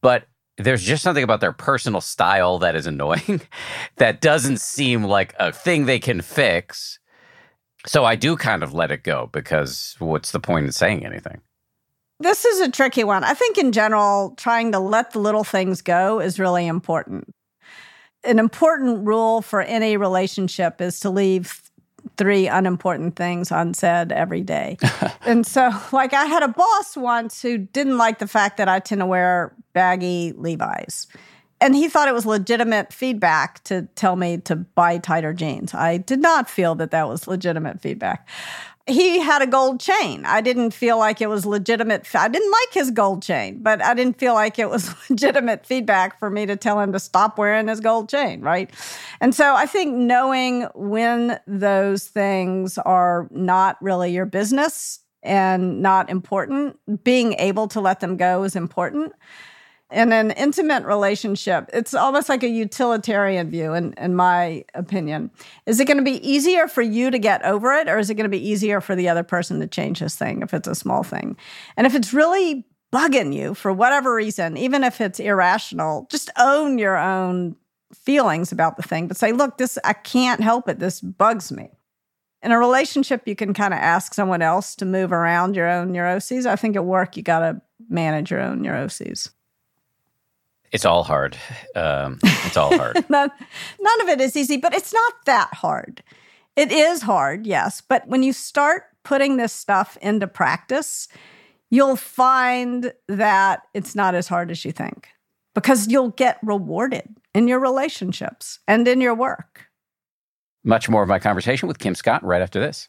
but there's just something about their personal style that is annoying that doesn't seem like a thing they can fix. So I do kind of let it go because what's the point in saying anything? This is a tricky one. I think in general, trying to let the little things go is really important. An important rule for any relationship is to leave three unimportant things unsaid every day. and so, like, I had a boss once who didn't like the fact that I tend to wear baggy Levi's. And he thought it was legitimate feedback to tell me to buy tighter jeans. I did not feel that that was legitimate feedback. He had a gold chain. I didn't feel like it was legitimate. I didn't like his gold chain, but I didn't feel like it was legitimate feedback for me to tell him to stop wearing his gold chain, right? And so I think knowing when those things are not really your business and not important, being able to let them go is important in an intimate relationship, it's almost like a utilitarian view, in, in my opinion. Is it going to be easier for you to get over it, or is it going to be easier for the other person to change this thing if it's a small thing? And if it's really bugging you for whatever reason, even if it's irrational, just own your own feelings about the thing, but say, look, this, I can't help it. This bugs me. In a relationship, you can kind of ask someone else to move around your own neuroses. I think at work, you got to manage your own neuroses. It's all hard. Um, it's all hard. none, none of it is easy, but it's not that hard. It is hard, yes. But when you start putting this stuff into practice, you'll find that it's not as hard as you think because you'll get rewarded in your relationships and in your work. Much more of my conversation with Kim Scott right after this.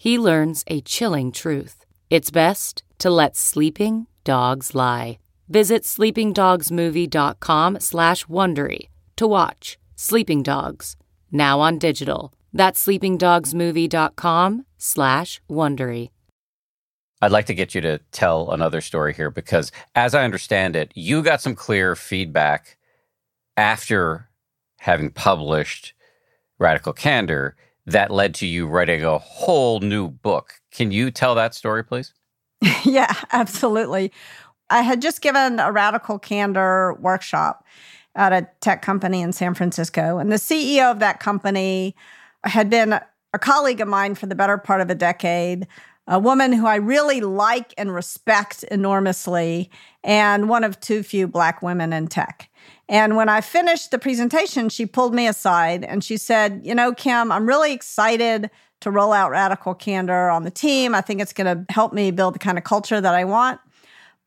he learns a chilling truth. It's best to let sleeping dogs lie. Visit sleepingdogsmovie.com slash Wondery to watch Sleeping Dogs, now on digital. That's sleepingdogsmovie.com slash Wondery. I'd like to get you to tell another story here because, as I understand it, you got some clear feedback after having published Radical Candor that led to you writing a whole new book. Can you tell that story, please? yeah, absolutely. I had just given a radical candor workshop at a tech company in San Francisco, and the CEO of that company had been a colleague of mine for the better part of a decade, a woman who I really like and respect enormously, and one of too few Black women in tech. And when I finished the presentation, she pulled me aside and she said, You know, Kim, I'm really excited to roll out Radical Candor on the team. I think it's going to help me build the kind of culture that I want.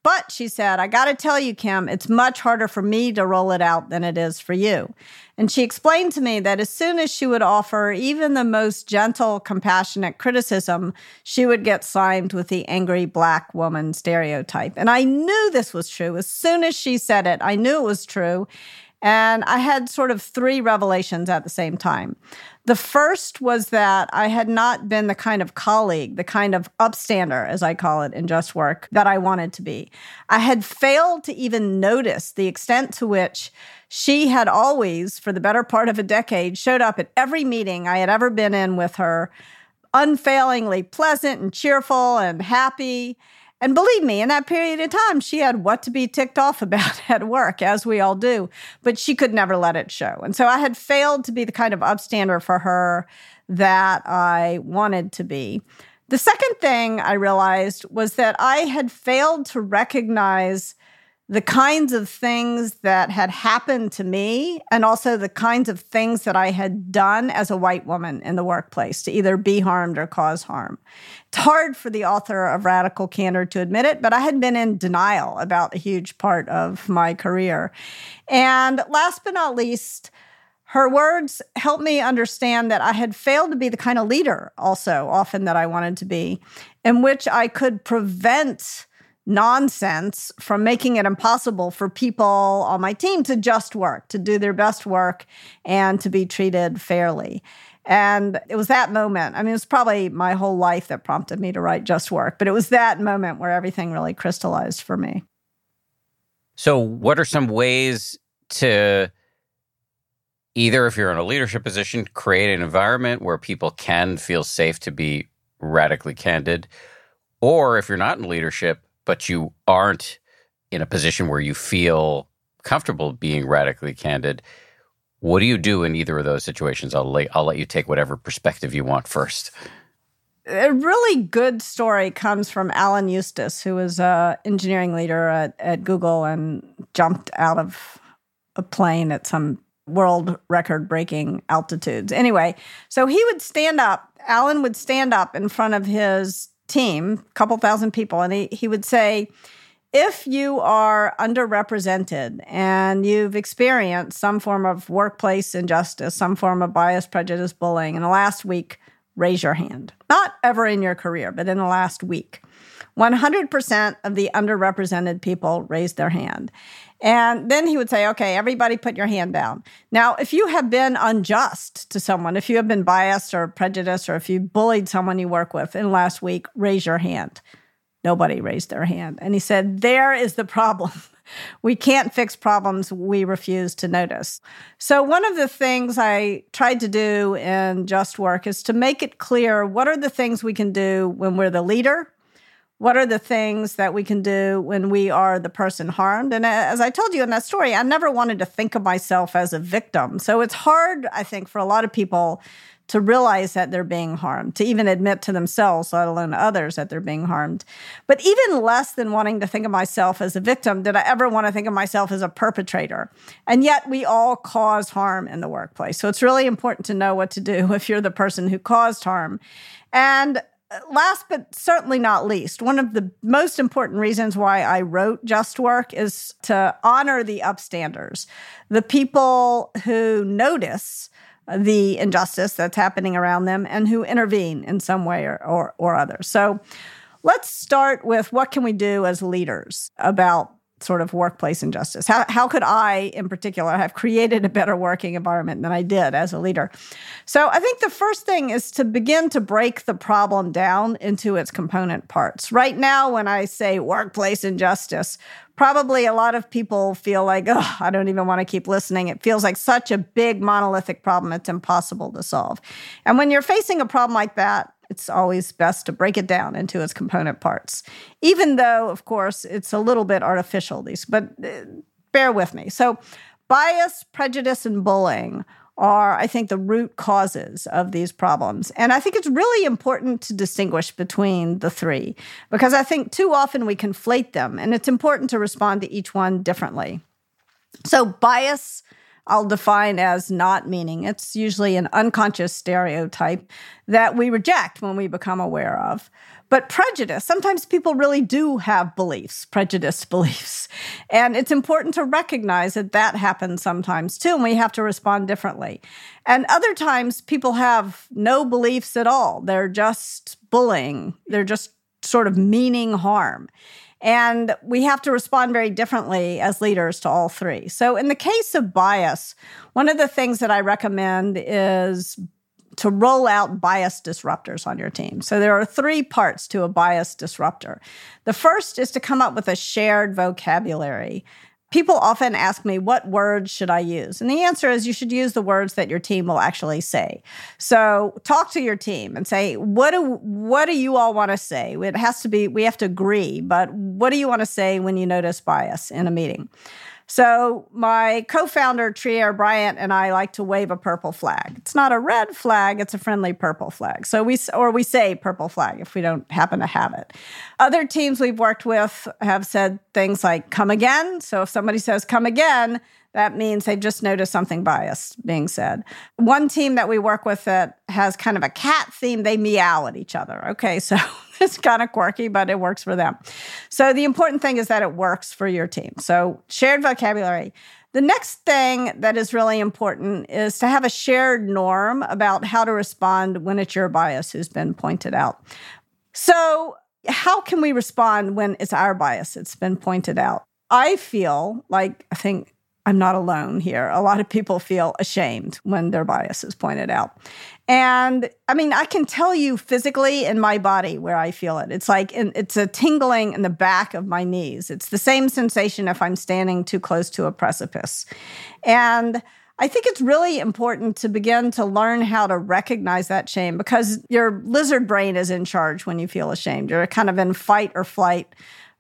But she said, I got to tell you, Kim, it's much harder for me to roll it out than it is for you. And she explained to me that as soon as she would offer even the most gentle, compassionate criticism, she would get slimed with the angry black woman stereotype. And I knew this was true. As soon as she said it, I knew it was true. And I had sort of three revelations at the same time. The first was that I had not been the kind of colleague, the kind of upstander, as I call it in Just Work, that I wanted to be. I had failed to even notice the extent to which she had always, for the better part of a decade, showed up at every meeting I had ever been in with her, unfailingly pleasant and cheerful and happy. And believe me, in that period of time, she had what to be ticked off about at work, as we all do, but she could never let it show. And so I had failed to be the kind of upstander for her that I wanted to be. The second thing I realized was that I had failed to recognize the kinds of things that had happened to me and also the kinds of things that I had done as a white woman in the workplace to either be harmed or cause harm. It's hard for the author of Radical Candor to admit it, but I had been in denial about a huge part of my career. And last but not least, her words helped me understand that I had failed to be the kind of leader, also often that I wanted to be, in which I could prevent nonsense from making it impossible for people on my team to just work, to do their best work, and to be treated fairly. And it was that moment. I mean, it was probably my whole life that prompted me to write Just Work, but it was that moment where everything really crystallized for me. So, what are some ways to either, if you're in a leadership position, create an environment where people can feel safe to be radically candid? Or if you're not in leadership, but you aren't in a position where you feel comfortable being radically candid, what do you do in either of those situations? I'll let, I'll let you take whatever perspective you want first. A really good story comes from Alan Eustace, who was an engineering leader at, at Google and jumped out of a plane at some world record breaking altitudes. Anyway, so he would stand up, Alan would stand up in front of his team, a couple thousand people, and he, he would say, if you are underrepresented and you've experienced some form of workplace injustice, some form of bias, prejudice, bullying in the last week, raise your hand. Not ever in your career, but in the last week. 100% of the underrepresented people raised their hand. And then he would say, okay, everybody put your hand down. Now, if you have been unjust to someone, if you have been biased or prejudiced, or if you bullied someone you work with in last week, raise your hand. Nobody raised their hand. And he said, There is the problem. We can't fix problems we refuse to notice. So, one of the things I tried to do in Just Work is to make it clear what are the things we can do when we're the leader? What are the things that we can do when we are the person harmed? And as I told you in that story, I never wanted to think of myself as a victim. So, it's hard, I think, for a lot of people to realize that they're being harmed, to even admit to themselves, let alone others, that they're being harmed. But even less than wanting to think of myself as a victim, did I ever want to think of myself as a perpetrator. And yet we all cause harm in the workplace. So it's really important to know what to do if you're the person who caused harm. And last but certainly not least, one of the most important reasons why I wrote Just Work is to honor the upstanders, the people who notice the injustice that's happening around them and who intervene in some way or, or, or other. So let's start with what can we do as leaders about sort of workplace injustice? How, how could I, in particular, have created a better working environment than I did as a leader? So I think the first thing is to begin to break the problem down into its component parts. Right now, when I say workplace injustice, probably a lot of people feel like, oh, I don't even want to keep listening. It feels like such a big monolithic problem, it's impossible to solve. And when you're facing a problem like that, it's always best to break it down into its component parts, even though, of course, it's a little bit artificial. These, but uh, bear with me. So, bias, prejudice, and bullying are, I think, the root causes of these problems. And I think it's really important to distinguish between the three because I think too often we conflate them, and it's important to respond to each one differently. So, bias I'll define as not meaning. It's usually an unconscious stereotype that we reject when we become aware of. But prejudice, sometimes people really do have beliefs, prejudiced beliefs. And it's important to recognize that that happens sometimes too, and we have to respond differently. And other times people have no beliefs at all. They're just bullying, they're just sort of meaning harm. And we have to respond very differently as leaders to all three. So, in the case of bias, one of the things that I recommend is to roll out bias disruptors on your team. So, there are three parts to a bias disruptor. The first is to come up with a shared vocabulary people often ask me, what words should I use? And the answer is you should use the words that your team will actually say. So talk to your team and say, what do, what do you all want to say? It has to be, we have to agree, but what do you want to say when you notice bias in a meeting? So my co-founder Trier Bryant and I like to wave a purple flag. It's not a red flag; it's a friendly purple flag. So we or we say purple flag if we don't happen to have it. Other teams we've worked with have said things like "come again." So if somebody says "come again," that means they just noticed something biased being said. One team that we work with that has kind of a cat theme, they meow at each other. Okay, so it's kind of quirky, but it works for them. So the important thing is that it works for your team. So shared vocabulary. The next thing that is really important is to have a shared norm about how to respond when it's your bias who's been pointed out. So, how can we respond when it's our bias that's been pointed out? I feel like I think I'm not alone here. A lot of people feel ashamed when their bias is pointed out. And I mean, I can tell you physically in my body where I feel it. It's like in, it's a tingling in the back of my knees. It's the same sensation if I'm standing too close to a precipice. And I think it's really important to begin to learn how to recognize that shame because your lizard brain is in charge when you feel ashamed. You're kind of in fight or flight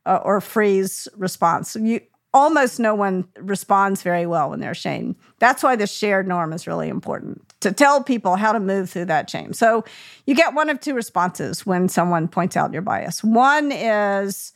uh, or freeze response. You, almost no one responds very well when they're ashamed. That's why the shared norm is really important to tell people how to move through that shame. So you get one of two responses when someone points out your bias. One is,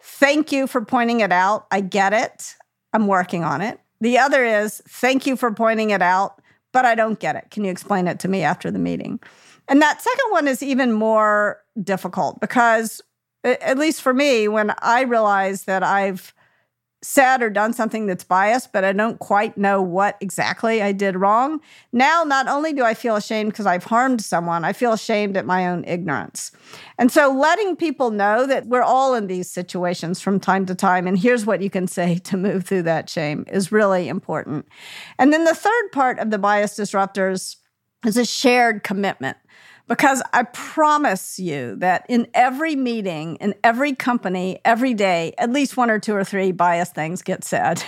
thank you for pointing it out. I get it. I'm working on it. The other is, thank you for pointing it out, but I don't get it. Can you explain it to me after the meeting? And that second one is even more difficult because, at least for me, when I realize that I've said or done something that's biased, but I don't quite know what exactly I did wrong. Now, not only do I feel ashamed because I've harmed someone, I feel ashamed at my own ignorance. And so, letting people know that we're all in these situations from time to time, and here's what you can say to move through that shame is really important. And then the third part of the bias disruptors is a shared commitment. Because I promise you that in every meeting, in every company, every day, at least one or two or three bias things get said.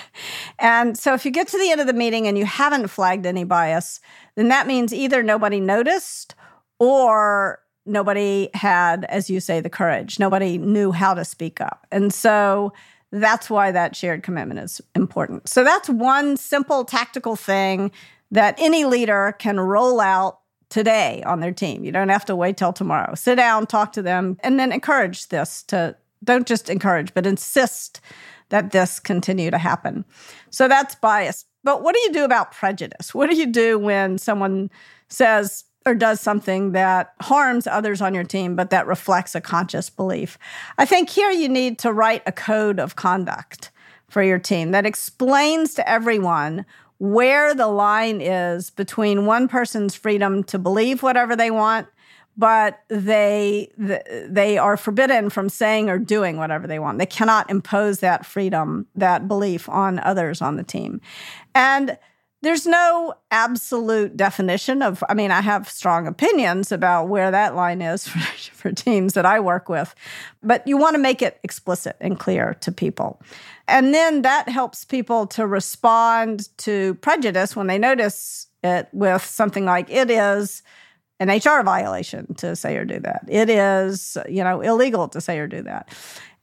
And so if you get to the end of the meeting and you haven't flagged any bias, then that means either nobody noticed or nobody had, as you say, the courage. Nobody knew how to speak up. And so that's why that shared commitment is important. So that's one simple tactical thing that any leader can roll out today on their team. You don't have to wait till tomorrow. Sit down, talk to them, and then encourage this to don't just encourage, but insist that this continue to happen. So that's bias. But what do you do about prejudice? What do you do when someone says or does something that harms others on your team, but that reflects a conscious belief? I think here you need to write a code of conduct for your team that explains to everyone where the line is between one person's freedom to believe whatever they want but they they are forbidden from saying or doing whatever they want. They cannot impose that freedom that belief on others on the team. And there's no absolute definition of i mean i have strong opinions about where that line is for, for teams that i work with but you want to make it explicit and clear to people and then that helps people to respond to prejudice when they notice it with something like it is an HR violation to say or do that. It is, you know, illegal to say or do that.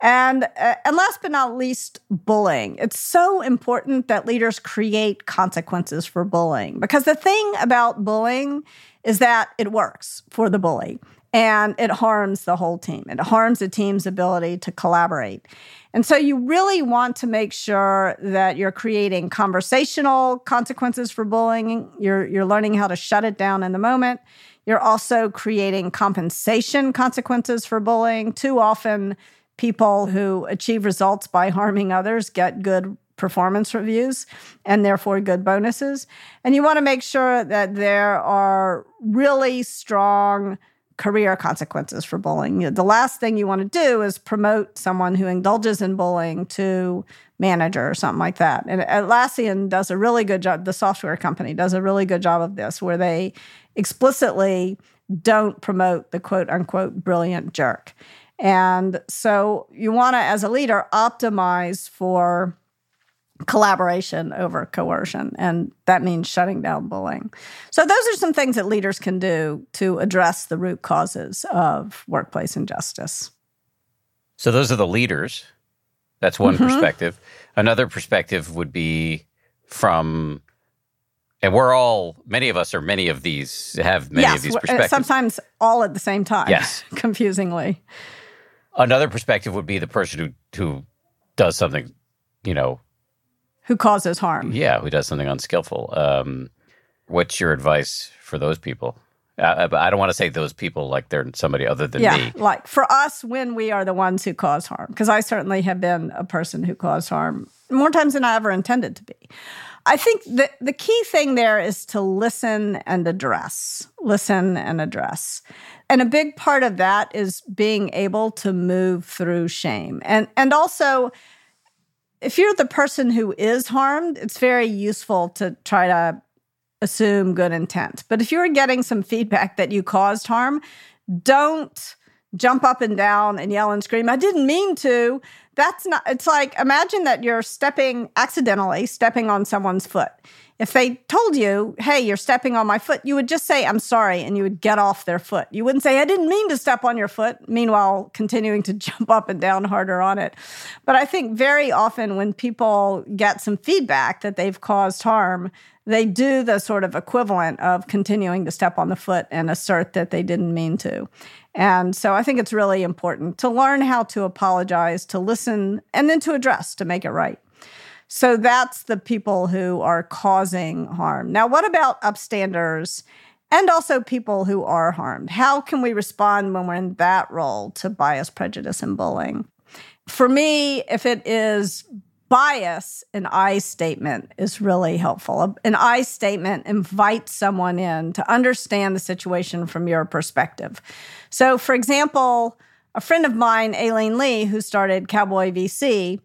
And uh, and last but not least, bullying. It's so important that leaders create consequences for bullying because the thing about bullying is that it works for the bully and it harms the whole team. It harms the team's ability to collaborate. And so you really want to make sure that you're creating conversational consequences for bullying. You're, you're learning how to shut it down in the moment. You're also creating compensation consequences for bullying. Too often, people who achieve results by harming others get good performance reviews and therefore good bonuses. And you want to make sure that there are really strong career consequences for bullying. The last thing you want to do is promote someone who indulges in bullying to manager or something like that. And Atlassian does a really good job, the software company does a really good job of this, where they explicitly don't promote the quote unquote brilliant jerk. And so you want to, as a leader, optimize for collaboration over coercion. And that means shutting down bullying. So, those are some things that leaders can do to address the root causes of workplace injustice. So, those are the leaders. That's one mm-hmm. perspective. Another perspective would be from, and we're all, many of us are many of these, have many yes, of these uh, perspectives. Sometimes all at the same time. Yes. confusingly. Another perspective would be the person who, who does something, you know, who causes harm. Yeah, who does something unskillful. Um, what's your advice for those people? Uh, I don't want to say those people like they're somebody other than yeah, me. Like for us, when we are the ones who cause harm, because I certainly have been a person who caused harm more times than I ever intended to be. I think the, the key thing there is to listen and address, listen and address. And a big part of that is being able to move through shame. And, and also, if you're the person who is harmed, it's very useful to try to assume good intent. But if you're getting some feedback that you caused harm, don't jump up and down and yell and scream, I didn't mean to. That's not, it's like imagine that you're stepping accidentally, stepping on someone's foot. If they told you, hey, you're stepping on my foot, you would just say, I'm sorry, and you would get off their foot. You wouldn't say, I didn't mean to step on your foot, meanwhile, continuing to jump up and down harder on it. But I think very often when people get some feedback that they've caused harm, they do the sort of equivalent of continuing to step on the foot and assert that they didn't mean to. And so I think it's really important to learn how to apologize, to listen, and then to address to make it right. So that's the people who are causing harm. Now, what about upstanders and also people who are harmed? How can we respond when we're in that role to bias, prejudice, and bullying? For me, if it is bias, an I statement is really helpful. An I statement invites someone in to understand the situation from your perspective. So, for example, a friend of mine, Aileen Lee, who started Cowboy VC,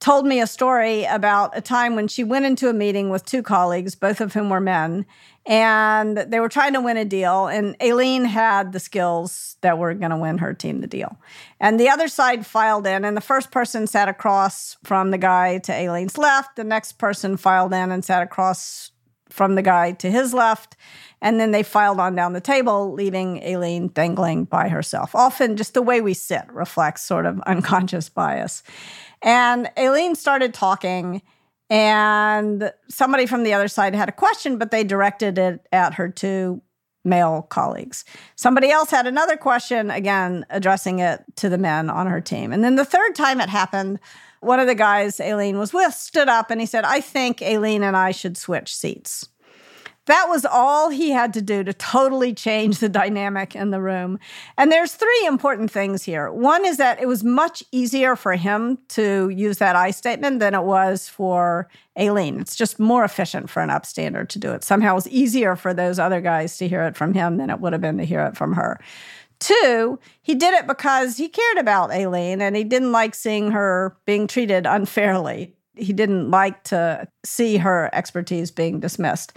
told me a story about a time when she went into a meeting with two colleagues, both of whom were men, and they were trying to win a deal. And Aileen had the skills that were going to win her team the deal. And the other side filed in, and the first person sat across from the guy to Aileen's left. The next person filed in and sat across from the guy to his left. And then they filed on down the table, leaving Aileen dangling by herself. Often, just the way we sit reflects sort of unconscious bias. And Aileen started talking, and somebody from the other side had a question, but they directed it at her two male colleagues. Somebody else had another question, again, addressing it to the men on her team. And then the third time it happened, one of the guys Aileen was with stood up and he said, I think Aileen and I should switch seats. That was all he had to do to totally change the dynamic in the room. And there's three important things here. One is that it was much easier for him to use that I statement than it was for Aileen. It's just more efficient for an upstander to do it. Somehow it was easier for those other guys to hear it from him than it would have been to hear it from her. Two, he did it because he cared about Aileen and he didn't like seeing her being treated unfairly he didn't like to see her expertise being dismissed.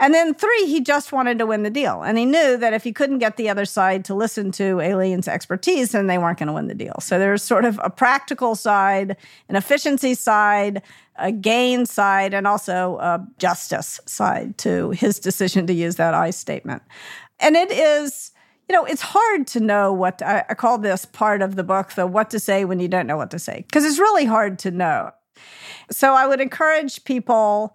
And then three, he just wanted to win the deal. And he knew that if he couldn't get the other side to listen to Aileen's expertise, then they weren't going to win the deal. So there's sort of a practical side, an efficiency side, a gain side, and also a justice side to his decision to use that I statement. And it is you know, it's hard to know what I, call this part of the book the what to say when you don't know what to say because it's really hard to know. So I would encourage people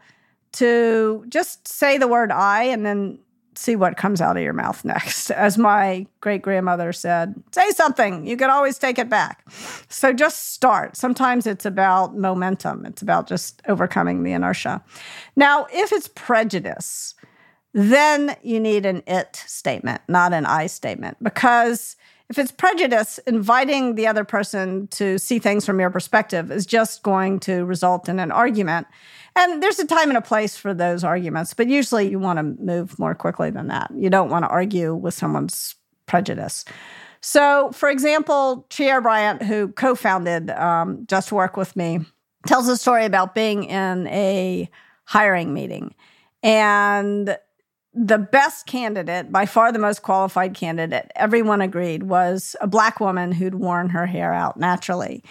to just say the word I and then see what comes out of your mouth next. As my great grandmother said, say something, you can always take it back. So just start. Sometimes it's about momentum, it's about just overcoming the inertia. Now, if it's prejudice, then you need an it statement, not an I statement, because if it's prejudice, inviting the other person to see things from your perspective is just going to result in an argument. And there's a time and a place for those arguments, but usually you want to move more quickly than that. You don't want to argue with someone's prejudice. So, for example, Trier Bryant, who co founded um, Just Work with me, tells a story about being in a hiring meeting. And the best candidate, by far the most qualified candidate, everyone agreed was a black woman who'd worn her hair out naturally.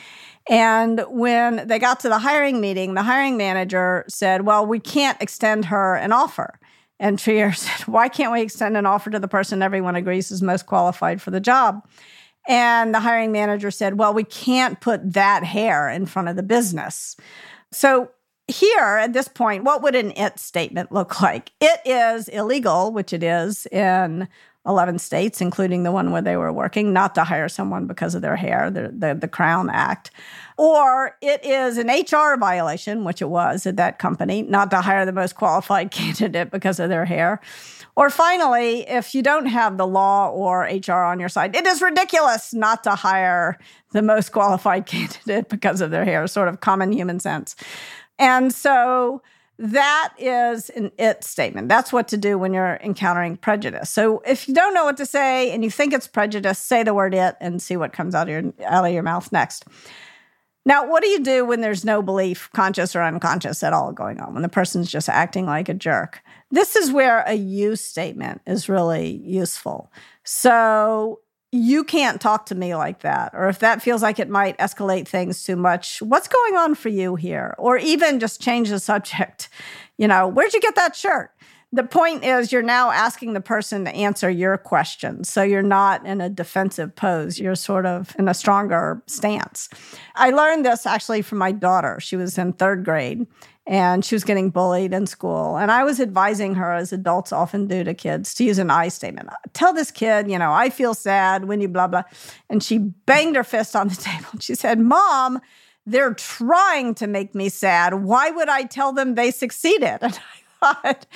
And when they got to the hiring meeting, the hiring manager said, Well, we can't extend her an offer. And Trier said, Why can't we extend an offer to the person everyone agrees is most qualified for the job? And the hiring manager said, Well, we can't put that hair in front of the business. So here at this point, what would an it statement look like? It is illegal, which it is in 11 states, including the one where they were working, not to hire someone because of their hair, the, the, the Crown Act. Or it is an HR violation, which it was at that company, not to hire the most qualified candidate because of their hair. Or finally, if you don't have the law or HR on your side, it is ridiculous not to hire the most qualified candidate because of their hair, sort of common human sense. And so that is an it statement. That's what to do when you're encountering prejudice. So if you don't know what to say and you think it's prejudice, say the word it and see what comes out of your out of your mouth next. Now, what do you do when there's no belief, conscious or unconscious, at all going on, when the person's just acting like a jerk? This is where a you statement is really useful. So, you can't talk to me like that. Or if that feels like it might escalate things too much, what's going on for you here? Or even just change the subject. You know, where'd you get that shirt? the point is you're now asking the person to answer your question. So you're not in a defensive pose. You're sort of in a stronger stance. I learned this actually from my daughter. She was in third grade and she was getting bullied in school. And I was advising her, as adults often do to kids, to use an I statement. Tell this kid, you know, I feel sad when you blah, blah. And she banged her fist on the table. She said, Mom, they're trying to make me sad. Why would I tell them they succeeded? And I thought,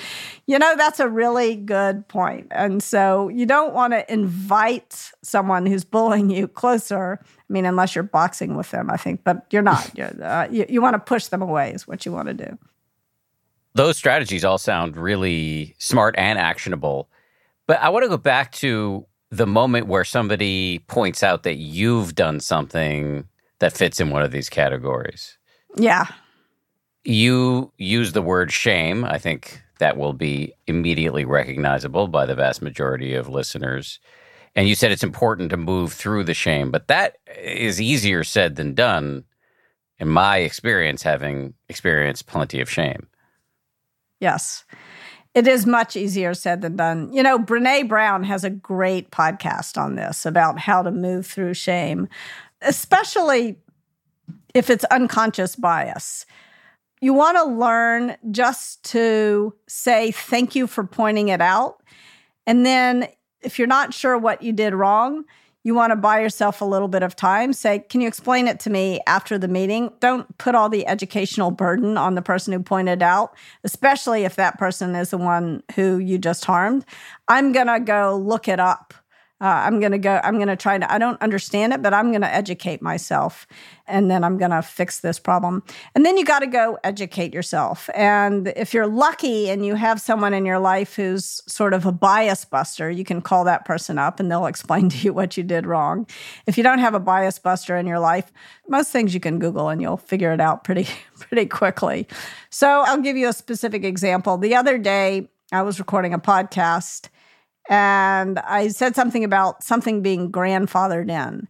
you know, that's a really good point. And so you don't want to invite someone who's bullying you closer. I mean, unless you're boxing with them, I think, but you're not. You're, uh, you, you want to push them away, is what you want to do. Those strategies all sound really smart and actionable. But I want to go back to the moment where somebody points out that you've done something that fits in one of these categories. Yeah. You use the word shame. I think that will be immediately recognizable by the vast majority of listeners. And you said it's important to move through the shame, but that is easier said than done, in my experience, having experienced plenty of shame. Yes. It is much easier said than done. You know, Brene Brown has a great podcast on this about how to move through shame, especially if it's unconscious bias you want to learn just to say thank you for pointing it out. And then if you're not sure what you did wrong, you want to buy yourself a little bit of time. Say, can you explain it to me after the meeting? Don't put all the educational burden on the person who pointed out, especially if that person is the one who you just harmed. I'm going to go look it up uh, I'm going to go, I'm going to try to, I don't understand it, but I'm going to educate myself and then I'm going to fix this problem. And then you got to go educate yourself. And if you're lucky and you have someone in your life who's sort of a bias buster, you can call that person up and they'll explain to you what you did wrong. If you don't have a bias buster in your life, most things you can Google and you'll figure it out pretty, pretty quickly. So I'll give you a specific example. The other day, I was recording a podcast and I said something about something being grandfathered in.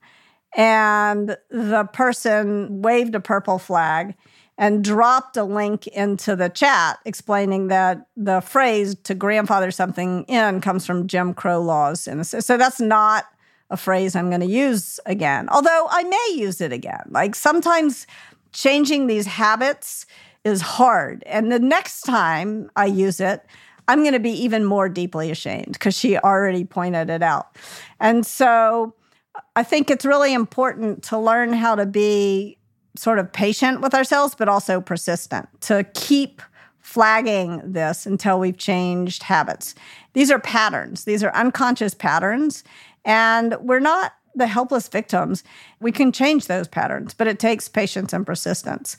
And the person waved a purple flag and dropped a link into the chat explaining that the phrase to grandfather something in comes from Jim Crow laws. And so that's not a phrase I'm going to use again, although I may use it again. Like sometimes changing these habits is hard. And the next time I use it, I'm going to be even more deeply ashamed because she already pointed it out. And so I think it's really important to learn how to be sort of patient with ourselves, but also persistent to keep flagging this until we've changed habits. These are patterns, these are unconscious patterns. And we're not the helpless victims. We can change those patterns, but it takes patience and persistence.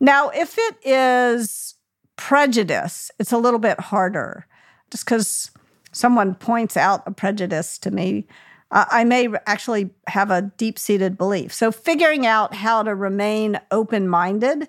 Now, if it is prejudice, it's a little bit harder. Just because someone points out a prejudice to me, uh, I may actually have a deep seated belief. So, figuring out how to remain open minded,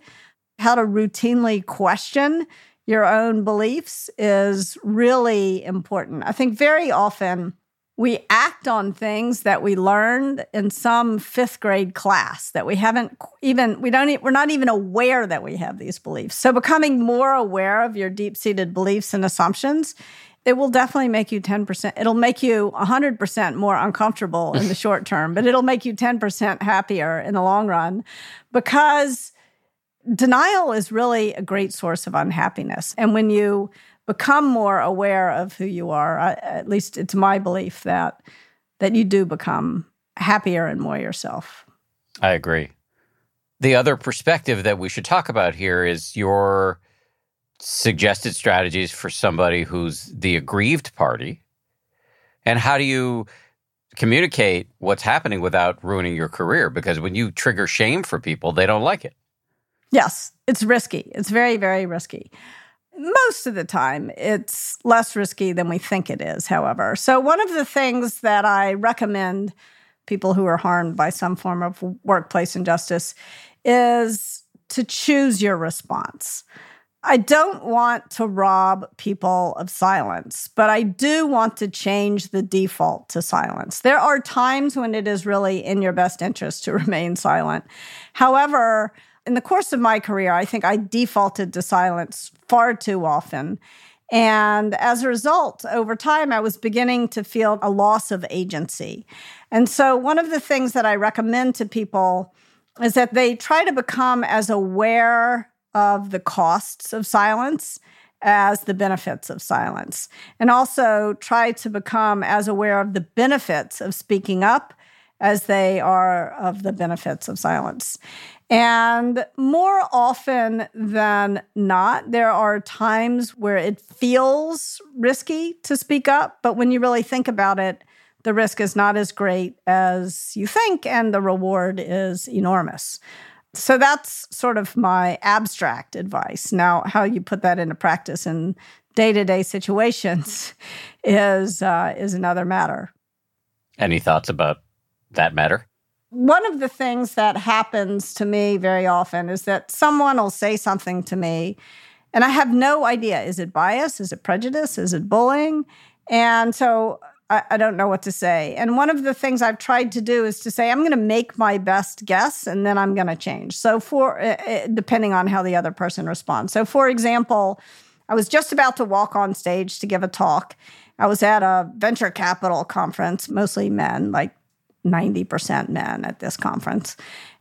how to routinely question your own beliefs is really important. I think very often we act on things that we learned in some fifth grade class that we haven't even we don't we're not even aware that we have these beliefs. So becoming more aware of your deep-seated beliefs and assumptions it will definitely make you 10% it'll make you 100% more uncomfortable in the short term but it'll make you 10% happier in the long run because denial is really a great source of unhappiness. And when you become more aware of who you are. I, at least it's my belief that that you do become happier and more yourself. I agree. The other perspective that we should talk about here is your suggested strategies for somebody who's the aggrieved party. And how do you communicate what's happening without ruining your career? Because when you trigger shame for people, they don't like it. Yes, it's risky. It's very, very risky. Most of the time, it's less risky than we think it is, however. So, one of the things that I recommend people who are harmed by some form of workplace injustice is to choose your response. I don't want to rob people of silence, but I do want to change the default to silence. There are times when it is really in your best interest to remain silent. However, in the course of my career, I think I defaulted to silence far too often. And as a result, over time, I was beginning to feel a loss of agency. And so, one of the things that I recommend to people is that they try to become as aware of the costs of silence as the benefits of silence, and also try to become as aware of the benefits of speaking up as they are of the benefits of silence. And more often than not, there are times where it feels risky to speak up, but when you really think about it, the risk is not as great as you think, and the reward is enormous. So that's sort of my abstract advice. Now, how you put that into practice in day to day situations is uh, is another matter. Any thoughts about that matter? One of the things that happens to me very often is that someone will say something to me, and I have no idea is it bias? Is it prejudice? Is it bullying? And so I, I, don't know what to say. And one of the things I've tried to do is to say, I'm going to make my best guess and then I'm going to change. So, for uh, depending on how the other person responds. So, for example, I was just about to walk on stage to give a talk. I was at a venture capital conference, mostly men, like 90% men at this conference.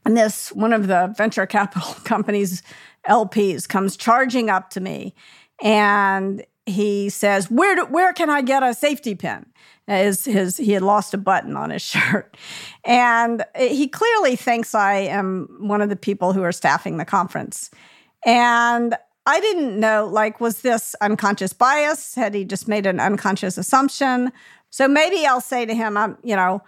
And this, one of the venture capital companies' LPs comes charging up to me and he says, Where, do, where can I get a safety pin? his, his he had lost a button on his shirt and he clearly thinks i am one of the people who are staffing the conference and i didn't know like was this unconscious bias had he just made an unconscious assumption so maybe i'll say to him i'm you know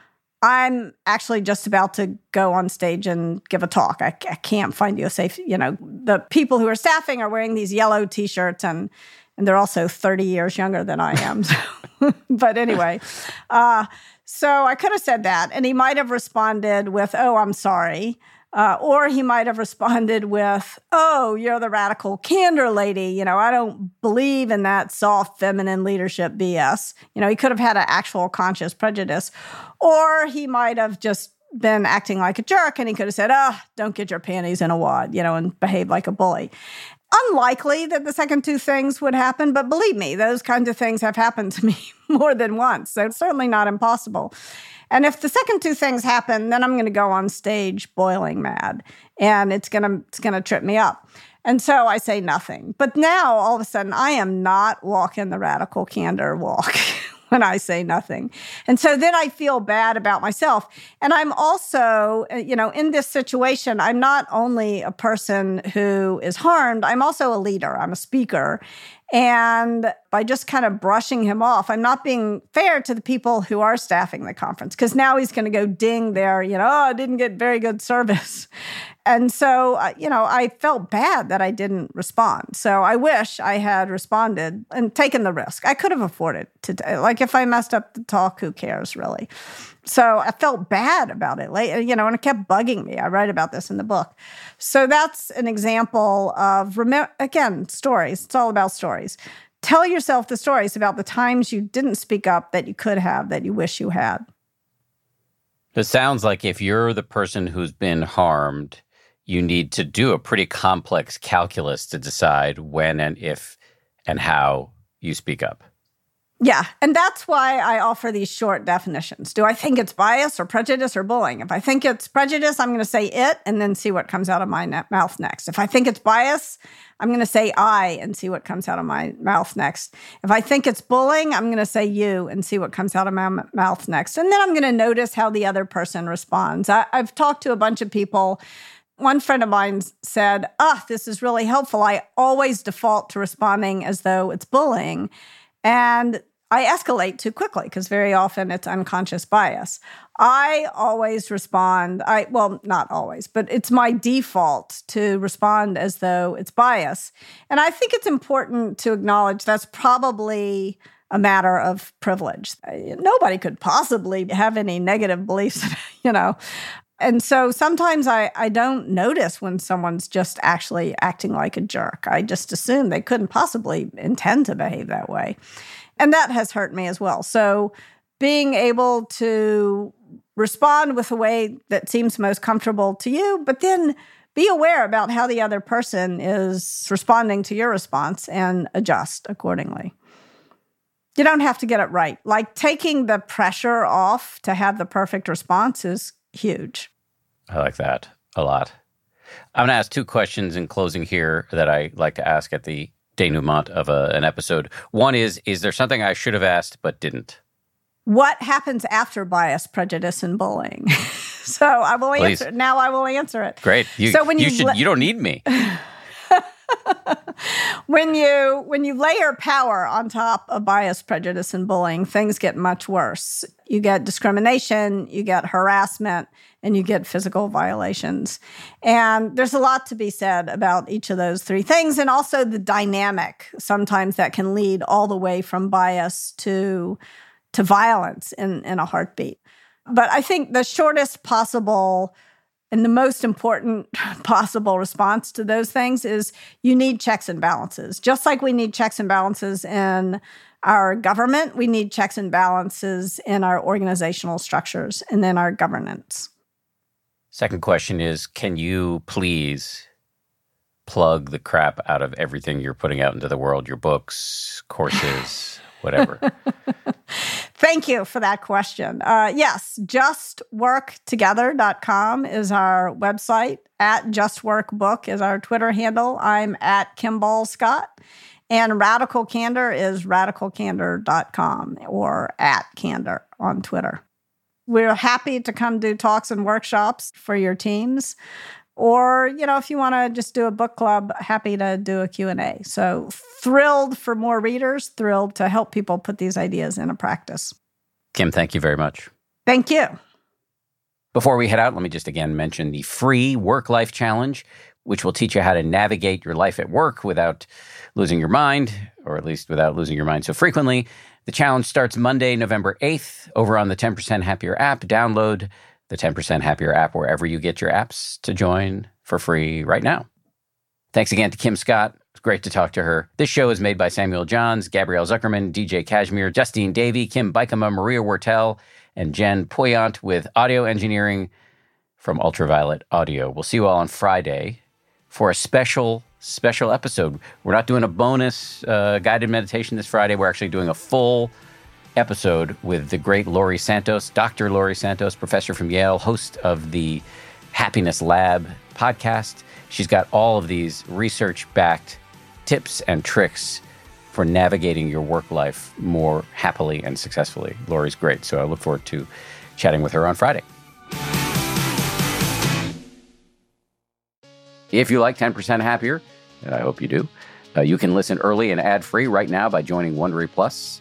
i'm actually just about to go on stage and give a talk i, I can't find you a safe you know the people who are staffing are wearing these yellow t-shirts and and they're also 30 years younger than I am. So. but anyway, uh, so I could have said that, and he might have responded with, "Oh, I'm sorry." Uh, or he might have responded with, Oh, you're the radical candor lady. You know, I don't believe in that soft feminine leadership BS. You know, he could have had an actual conscious prejudice. Or he might have just been acting like a jerk and he could have said, Oh, don't get your panties in a wad, you know, and behave like a bully unlikely that the second two things would happen, but believe me, those kinds of things have happened to me more than once. So it's certainly not impossible. And if the second two things happen, then I'm going to go on stage boiling mad and it's going to it's going to trip me up. And so I say nothing. But now all of a sudden I am not walking the radical candor walk. when I say nothing. And so then I feel bad about myself. And I'm also, uh, you know, in this situation, I'm not only a person who is harmed, I'm also a leader, I'm a speaker. And by just kind of brushing him off, I'm not being fair to the people who are staffing the conference because now he's going to go ding there, you know, oh, I didn't get very good service. And so, uh, you know, I felt bad that I didn't respond. So I wish I had responded and taken the risk. I could have afforded to, like, if I messed up the talk, who cares really? So I felt bad about it, you know, and it kept bugging me. I write about this in the book. So that's an example of, again, stories. It's all about stories. Tell yourself the stories about the times you didn't speak up that you could have, that you wish you had. It sounds like if you're the person who's been harmed, you need to do a pretty complex calculus to decide when and if and how you speak up. Yeah. And that's why I offer these short definitions. Do I think it's bias or prejudice or bullying? If I think it's prejudice, I'm going to say it and then see what comes out of my mouth next. If I think it's bias, I'm going to say I and see what comes out of my mouth next. If I think it's bullying, I'm going to say you and see what comes out of my m- mouth next. And then I'm going to notice how the other person responds. I- I've talked to a bunch of people one friend of mine said, Ah, oh, this is really helpful. I always default to responding as though it's bullying. And I escalate too quickly because very often it's unconscious bias. I always respond, I well, not always, but it's my default to respond as though it's bias. And I think it's important to acknowledge that's probably a matter of privilege. Nobody could possibly have any negative beliefs, you know, And so sometimes I, I don't notice when someone's just actually acting like a jerk. I just assume they couldn't possibly intend to behave that way. And that has hurt me as well. So being able to respond with a way that seems most comfortable to you, but then be aware about how the other person is responding to your response and adjust accordingly. You don't have to get it right. Like taking the pressure off to have the perfect response is huge. I like that a lot. I'm going to ask two questions in closing here that I like to ask at the denouement of a, an episode. One is Is there something I should have asked but didn't? What happens after bias, prejudice, and bullying? so I will Please. answer. Now I will answer it. Great. You, So when you, you should, let- you don't need me. when you when you layer power on top of bias, prejudice, and bullying, things get much worse. You get discrimination, you get harassment, and you get physical violations. And there's a lot to be said about each of those three things, and also the dynamic sometimes that can lead all the way from bias to to violence in, in a heartbeat. But I think the shortest possible and the most important possible response to those things is you need checks and balances. Just like we need checks and balances in our government, we need checks and balances in our organizational structures and then our governance. Second question is Can you please plug the crap out of everything you're putting out into the world, your books, courses, whatever? Thank you for that question. Uh, yes, justworktogether.com is our website. At justworkbook is our Twitter handle. I'm at Kimball Scott. And Radical Candor is radicalcandor.com or at Candor on Twitter. We're happy to come do talks and workshops for your teams. Or, you know, if you want to just do a book club, happy to do a Q&A. So thrilled for more readers, thrilled to help people put these ideas into practice. Kim, thank you very much. Thank you. Before we head out, let me just again mention the free Work Life Challenge, which will teach you how to navigate your life at work without losing your mind, or at least without losing your mind so frequently. The challenge starts Monday, November 8th, over on the 10% Happier app. Download the 10% Happier app wherever you get your apps to join for free right now. Thanks again to Kim Scott. It's great to talk to her. This show is made by Samuel Johns, Gabrielle Zuckerman, DJ Cashmere, Justine Davie, Kim Bikema, Maria Wortel, and Jen Poyant with audio engineering from Ultraviolet Audio. We'll see you all on Friday for a special, special episode. We're not doing a bonus uh, guided meditation this Friday. We're actually doing a full episode with the great Laurie Santos, Dr. Laurie Santos, professor from Yale, host of the Happiness Lab podcast. She's got all of these research backed tips and tricks for navigating your work life more happily and successfully. Laurie's great. So I look forward to chatting with her on Friday. If you like 10% Happier, and I hope you do, uh, you can listen early and ad free right now by joining Wondery Plus